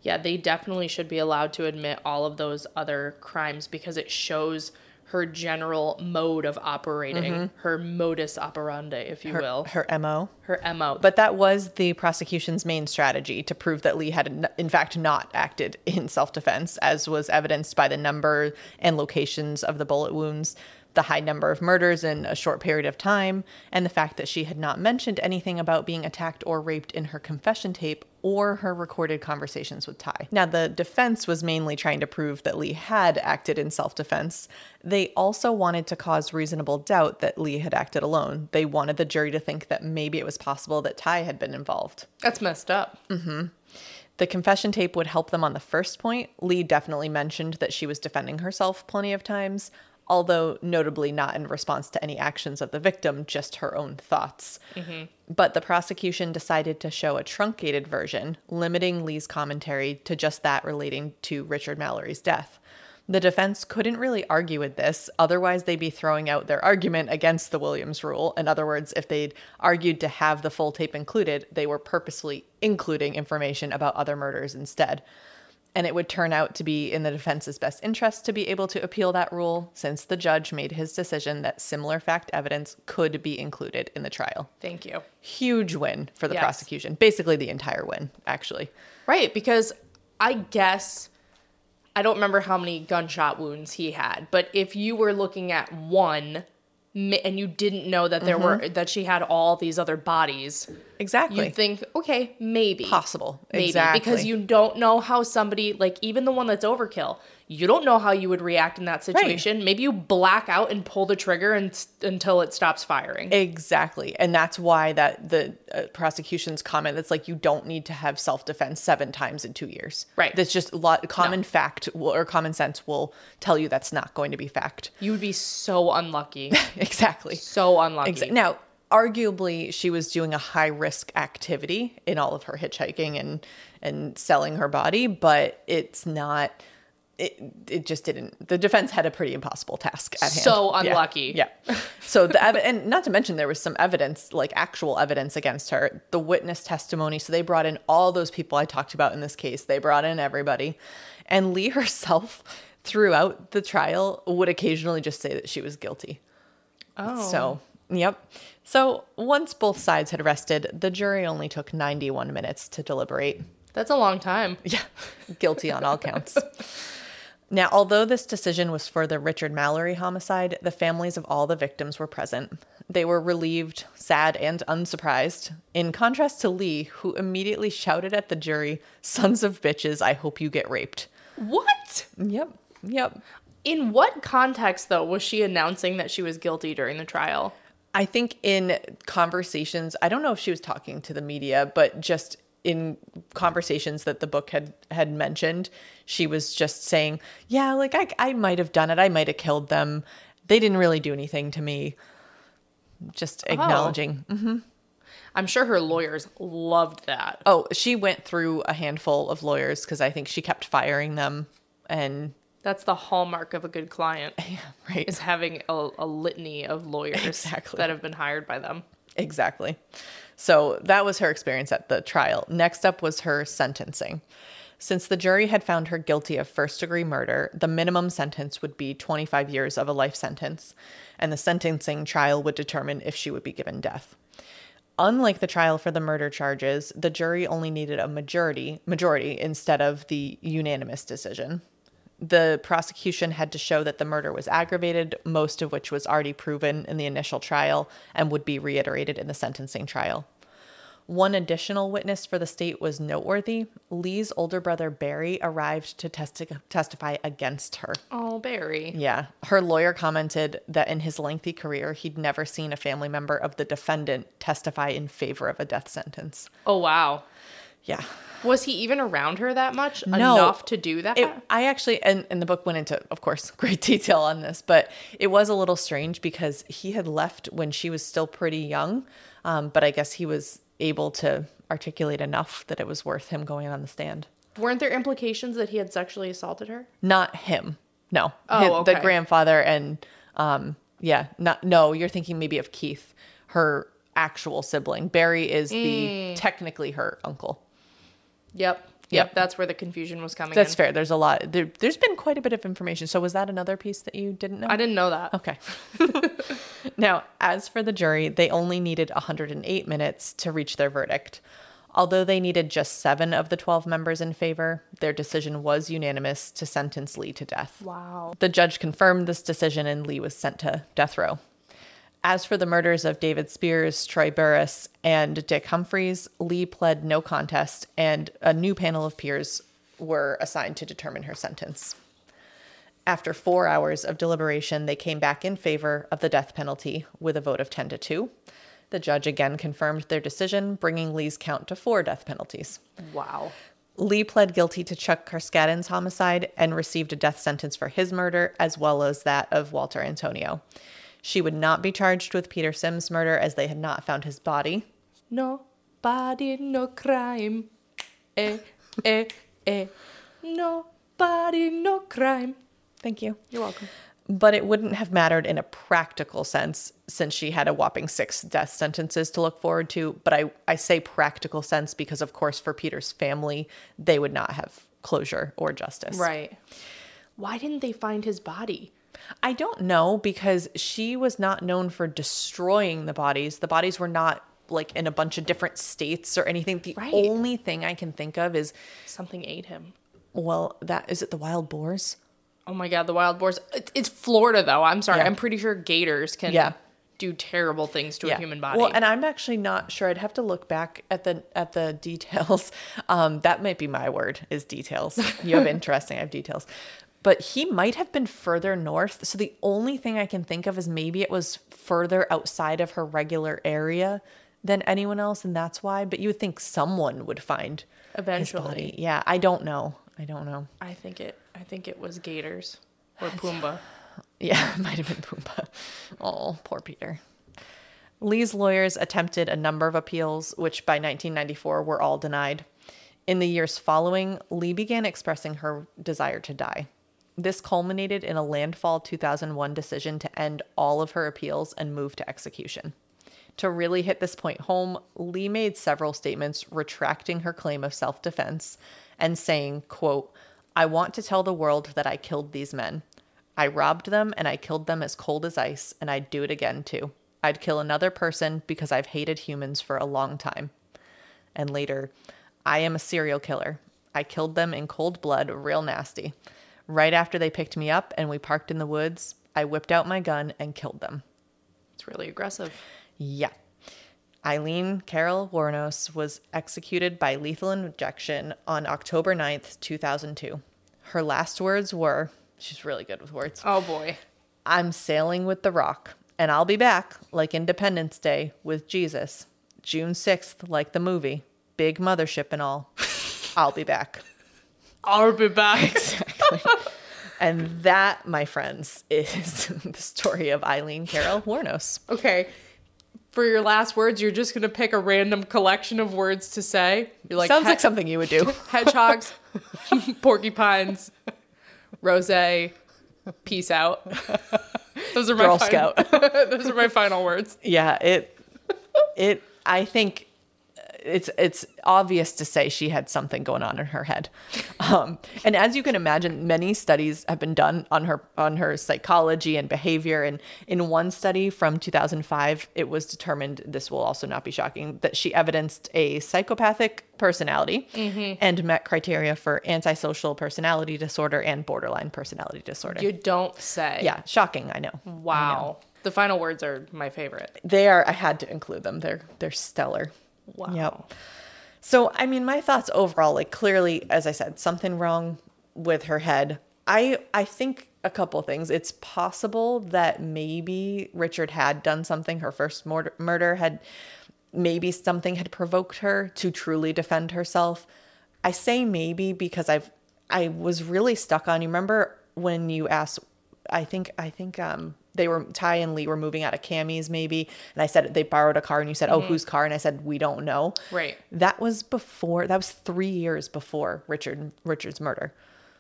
Yeah, they definitely should be allowed to admit all of those other crimes because it shows her general mode of operating, mm-hmm. her modus operandi, if you Her, will, her MO. her MO. But that was the prosecution's main strategy to prove that Lee had, in fact, not acted in self defense, as was evidenced by the number and locations of the bullet wounds, the high number of murders in a short period of time, and the fact that she had not mentioned anything about being attacked or raped in her confession tape or her recorded conversations with Ty. Now, the defense was mainly trying to prove that Lee had acted in self defense. They also wanted to cause reasonable doubt that Lee had acted alone. They wanted the jury to think that maybe it was possible that Ty had been involved. That's messed up. Mm-hmm. The confession tape would help them on the first point. Lee definitely mentioned that she was defending herself plenty of times, although notably not in response to any actions of the victim, just her own thoughts. Mm-hmm. But the prosecution decided to show a truncated version, limiting Lee's commentary to just that relating to Richard Mallory's death. The defense couldn't really argue with this, otherwise, they'd be throwing out their argument against the Williams rule. In other words, if they'd argued to have the full tape included, they were purposely including information about other murders instead. And it would turn out to be in the defense's best interest to be able to appeal that rule, since the judge made his decision that similar fact evidence could be included in the trial. Thank you. Huge win for the Yes. prosecution. Basically, the entire win, actually. Right, because I guess I don't remember how many gunshot wounds he had, but if you were looking at one and you didn't know that there were mm-hmm. that she had all these other bodies, Exactly. you'd think, okay, maybe Possible. maybe Exactly. because you don't know how somebody like even the one that's overkill, you don't know how you would react in that situation. Maybe you black out and pull the trigger and, until it stops firing. Exactly. And that's why that the uh, prosecution's comment that's like you don't need to have self-defense seven times in 2 years. Right. That's just a lot common fact will, or common sense will tell you that's not going to be fact. you would be so unlucky, exactly. so unlucky. Exa- Now, arguably she was doing a high risk activity in all of her hitchhiking and and selling her body, but it's not it it just didn't. The defense had a pretty impossible task at hand. So Yeah. unlucky. Yeah. So the ev- and not to mention there was some evidence, like actual evidence against her. The witness testimony. So they brought in all those people I talked about in this case. They brought in everybody, and Lee herself, throughout the trial, would occasionally just say that she was guilty. Oh. So, yep. So once both sides had rested, the jury only took 91 minutes to deliberate. That's a long time. Yeah, guilty on all counts. Now, although this decision was for the Richard Mallory homicide, the families of all the victims were present. They were relieved, sad, and unsurprised, in contrast to Lee, who immediately shouted at the jury, Sons of bitches, I hope you get raped. What? Yep, yep. In what context, though, was she announcing that she was guilty during the trial? I think in conversations, I don't know if she was talking to the media, but just in conversations that the book had had mentioned, she was just saying, "Yeah, like I I might have done it. I might have killed them. They didn't really do anything to me." Just acknowledging. Mhm. I'm sure her lawyers loved that. Oh, she went through a handful of lawyers because I think she kept firing them and That's the hallmark of a good client. yeah, right. Is having a, a litany of lawyers Exactly. that have been hired by them. Exactly. So that was her experience at the trial. Next up was her sentencing. Since the jury had found her guilty of first degree murder, the minimum sentence would be 25 years of a life sentence, and the sentencing trial would determine if she would be given death. Unlike the trial for the murder charges, the jury only needed a majority majority instead of the unanimous decision. The prosecution had to show that the murder was aggravated, most of which was already proven in the initial trial and would be reiterated in the sentencing trial. One additional witness for the state was noteworthy. Lee's older brother Barry arrived to testi- testify against her. Oh, Barry. Yeah. Her lawyer commented that in his lengthy career, he'd never seen a family member of the defendant testify in favor of a death sentence. Oh, wow. Yeah. Was he even around her that much? No. Enough to do that? It, I actually, and, and the book went into, of course, great detail on this, but it was a little strange because he had left when she was still pretty young. Um, but I guess he was able to articulate enough that it was worth him going on the stand. Weren't there implications that he had sexually assaulted her? Not him. No. Oh, Hi- The grandfather and, um, yeah, not, no, you're thinking maybe of Keith, her actual sibling. Barry is the, technically her uncle. Yep. Yep. That's where the confusion was coming in. That's in. fair. There's a lot. There, there's been quite a bit of information. So was that another piece that you didn't know? I didn't know that. Okay. now, as for the jury, they only needed 108 minutes to reach their verdict. Although they needed just seven of the 12 members in favor, their decision was unanimous to sentence Lee to death. Wow. The judge confirmed this decision and Lee was sent to death row. As for the murders of David Spears, Troy Burress, and Dick Humphreys, Lee pled no contest, and a new panel of peers were assigned to determine her sentence. After four hours of deliberation, they came back in favor of the death penalty with a vote of 10 to 2. The judge again confirmed their decision, bringing Lee's count to four death penalties. Wow. Lee pled guilty to Chuck Carskaddon's homicide and received a death sentence for his murder, as well as that of Walter Antonio. She would not be charged with Peter Siems' murder as they had not found his body. No body, no crime. Eh, eh, eh. No body, no crime. Thank you. You're welcome. But it wouldn't have mattered in a practical sense since she had a whopping six death sentences to look forward to. But I, I say practical sense because, of course, for Peter's family, they would not have closure or justice. Right. Why didn't they find his body? I don't know because she was not known for destroying the bodies. The bodies were not like in a bunch of different states or anything. The Right. only thing I can think of is, Something ate him. well, that is it the wild boars? Oh my god, the wild boars. It's Florida though. I'm sorry. Yeah. I'm pretty sure gators can Yeah. do terrible things to a human body. Well, and I'm actually not sure. I'd have to look back at the at the details. Um, that might be my word is details. You have interesting. I have details. But he might have been further north. So the only thing I can think of is maybe it was further outside of her regular area than anyone else, and that's why. But you would think someone would find his Eventually. body. Yeah, I don't know. I don't know. I think it I think it was gators or Pumbaa. Yeah, it might have been Pumbaa. Oh, poor Peter. Lee's lawyers attempted a number of appeals, which by 1994 were all denied. In the years following, Lee began expressing her desire to die. This culminated in a landfall 2001 decision to end all of her appeals and move to execution. To really hit this point home, Lee made several statements retracting her claim of self-defense and saying, quote, I want to tell the world that I killed these men. I robbed them and I killed them as cold as ice, and I'd do it again too. I'd kill another person because I've hated humans for a long time. And later, I am a serial killer. I killed them in cold blood, real nasty. Right after they picked me up and we parked in the woods, I whipped out my gun and killed them. It's really aggressive. Yeah. Aileen Carol Wuornos was executed by lethal injection on October 9th, 2002. Her last words were, she's really good with words. Oh boy. I'm sailing with the rock, and I'll be back like Independence Day with Jesus. June 6th, like the movie. Big mothership and all. I'll be back. I'll be back. And that, my friends, is the story of Aileen Carol Wuornos. okay. For your last words, you're just gonna pick a random collection of words to say. You're like Sounds like something you would do. hedgehogs, porcupines, rose, peace out. Those are my Girl fin- Scout. Those are my final words. Yeah, it it I think it's it's obvious to say she had something going on in her head. Um, and as you can imagine, many studies have been done on her on her psychology and behavior. And in one study from 2005, it was determined this will also not be shocking that she evidenced a psychopathic personality and met criteria for antisocial personality disorder and borderline personality disorder. You don't say. yeah, shocking. I know. Wow. The final words are my favorite. They are. I had to include them. They're they're stellar. Wow. Yep. So, I mean, my thoughts overall, like clearly, as I said, something wrong with her head. I I think a couple things. It's possible that maybe Richard had done something. Her first murder, murder had maybe something had provoked her to truly defend herself. I say maybe because I've I was really stuck on. You remember when you asked? I think I think um they were Ty and Lee were moving out of Cammie's maybe, and I said they borrowed a car, and you said, "Oh, mm-hmm. whose car?" And I said, "We don't know." Right. That was before. That was three years before Richard Richard's murder.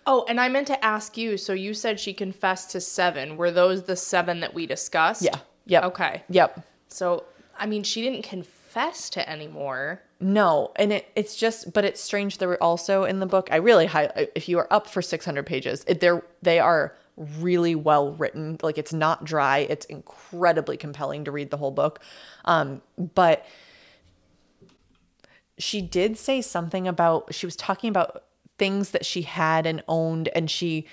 Oh, and I meant to ask you. So you said she confessed to seven. Were those the seven that we discussed? Yeah. Yep. Okay. Yep. So, I mean, she didn't confess to any more. No, and it, it's just, but it's strange. There were also in the book. I really high. If you are up for six hundred pages, it, they're they are really well written. Like it's not dry. It's incredibly compelling to read the whole book. Um, but she did say something about she was talking about things that she had and owned, and she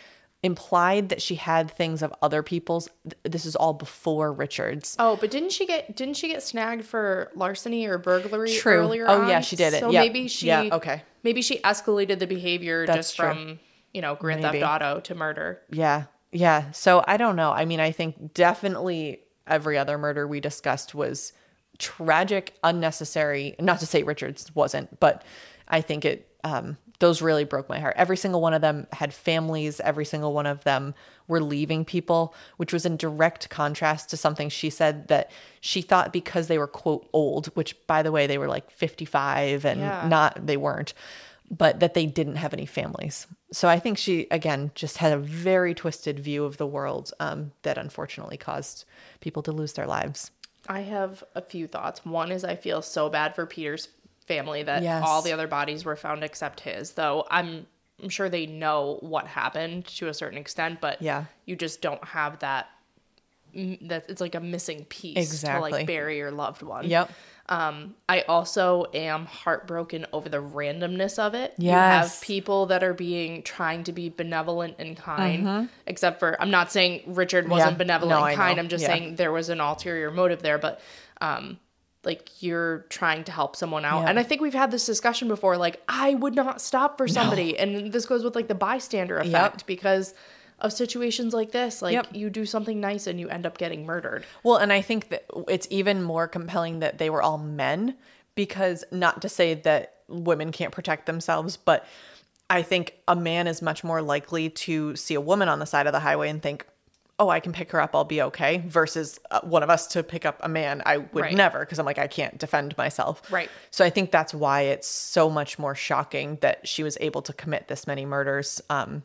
implied that she had things of other people's. This is all before Richard's. Oh, but didn't she get didn't she get snagged for larceny or burglary True. earlier Oh, on? yeah, she did it. So Yeah. maybe she Yeah, okay. Maybe she escalated the behavior That's just true. from, you know, Grand Maybe. Theft Auto to murder. Yeah. Yeah. So I don't know. I mean, I think definitely every other murder we discussed was tragic, unnecessary. Not to say Richard's wasn't, but I think it, um, those really broke my heart. Every single one of them had families. Every single one of them were leaving people, which was in direct contrast to something she said that she thought because they were, quote, old, which by the way, they were like 55 and Yeah. not, they weren't but that they didn't have any families. So I think she, again, just had a very twisted view of the world um, that unfortunately caused people to lose their lives. I have a few thoughts. One is I feel so bad for Peter's family that Yes. all the other bodies were found except his, though I'm I'm sure they know what happened to a certain extent, but Yeah. you just don't have that that it's like a missing piece to like bury your loved one. Yep. Um, I also am heartbroken over the randomness of it. You Yes. have people that are being trying to be benevolent and kind, except for I'm not saying Richard wasn't Yeah. benevolent No, and kind. I'm just Yeah. saying there was an ulterior motive there, but um like you're trying to help someone out. Yeah. And I think we've had this discussion before like I would not stop for somebody and this goes with like the bystander effect because of situations like this like Yep. you do something nice and you end up getting murdered. Well, and I think that it's even more compelling that they were all men because not to say that women can't protect themselves, but I think a man is much more likely to see a woman on the side of the highway and think, oh, I can pick her up, I'll be okay, versus uh, one of us to pick up a man. I would Right. never because I'm like, I can't defend myself. Right. So I think that's why it's so much more shocking that she was able to commit this many murders. Um,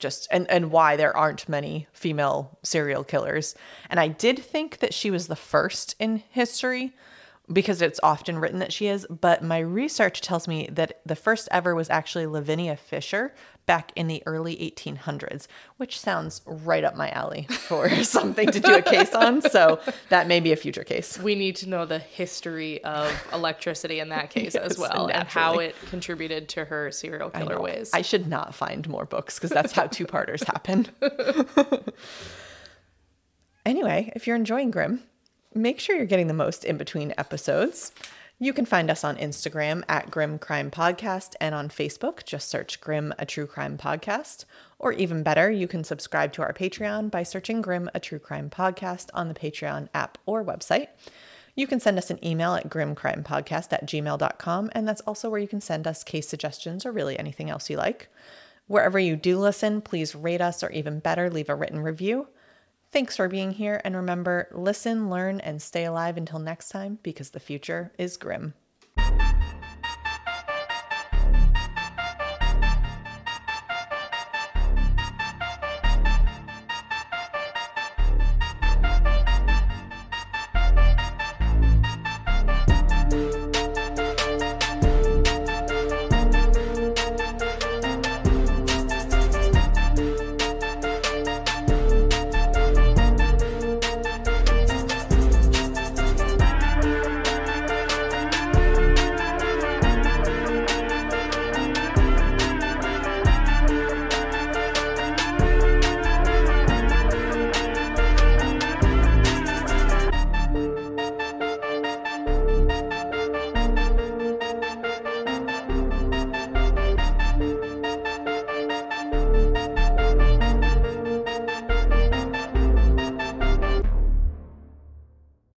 just and, and why there aren't many female serial killers. And I did think that she was the first in history because it's often written that she is, but my research tells me that the first ever was actually Lavinia Fisher back in the early 1800s, which sounds right up my alley for something to do a case on. So that may be a future case. We need to know the history of electricity in that case Yes, as well and how it contributed to her serial killer know. ways. I should not find more books because that's how two parters happen. anyway, if you're enjoying Grim, make sure you're getting the most in between episodes. You can find us on Instagram at Grim Crime Podcast and on Facebook, just search Grim a True Crime Podcast. Or even better, you can subscribe to our Patreon by searching Grim a True Crime Podcast on the Patreon app or website. You can send us an email at grimcrimepodcast at gmail.com, and that's also where you can send us case suggestions or really anything else you like. Wherever you do listen, please rate us or even better, leave a written review. Thanks for being here, and remember listen, learn, and stay alive until next time because the future is grim.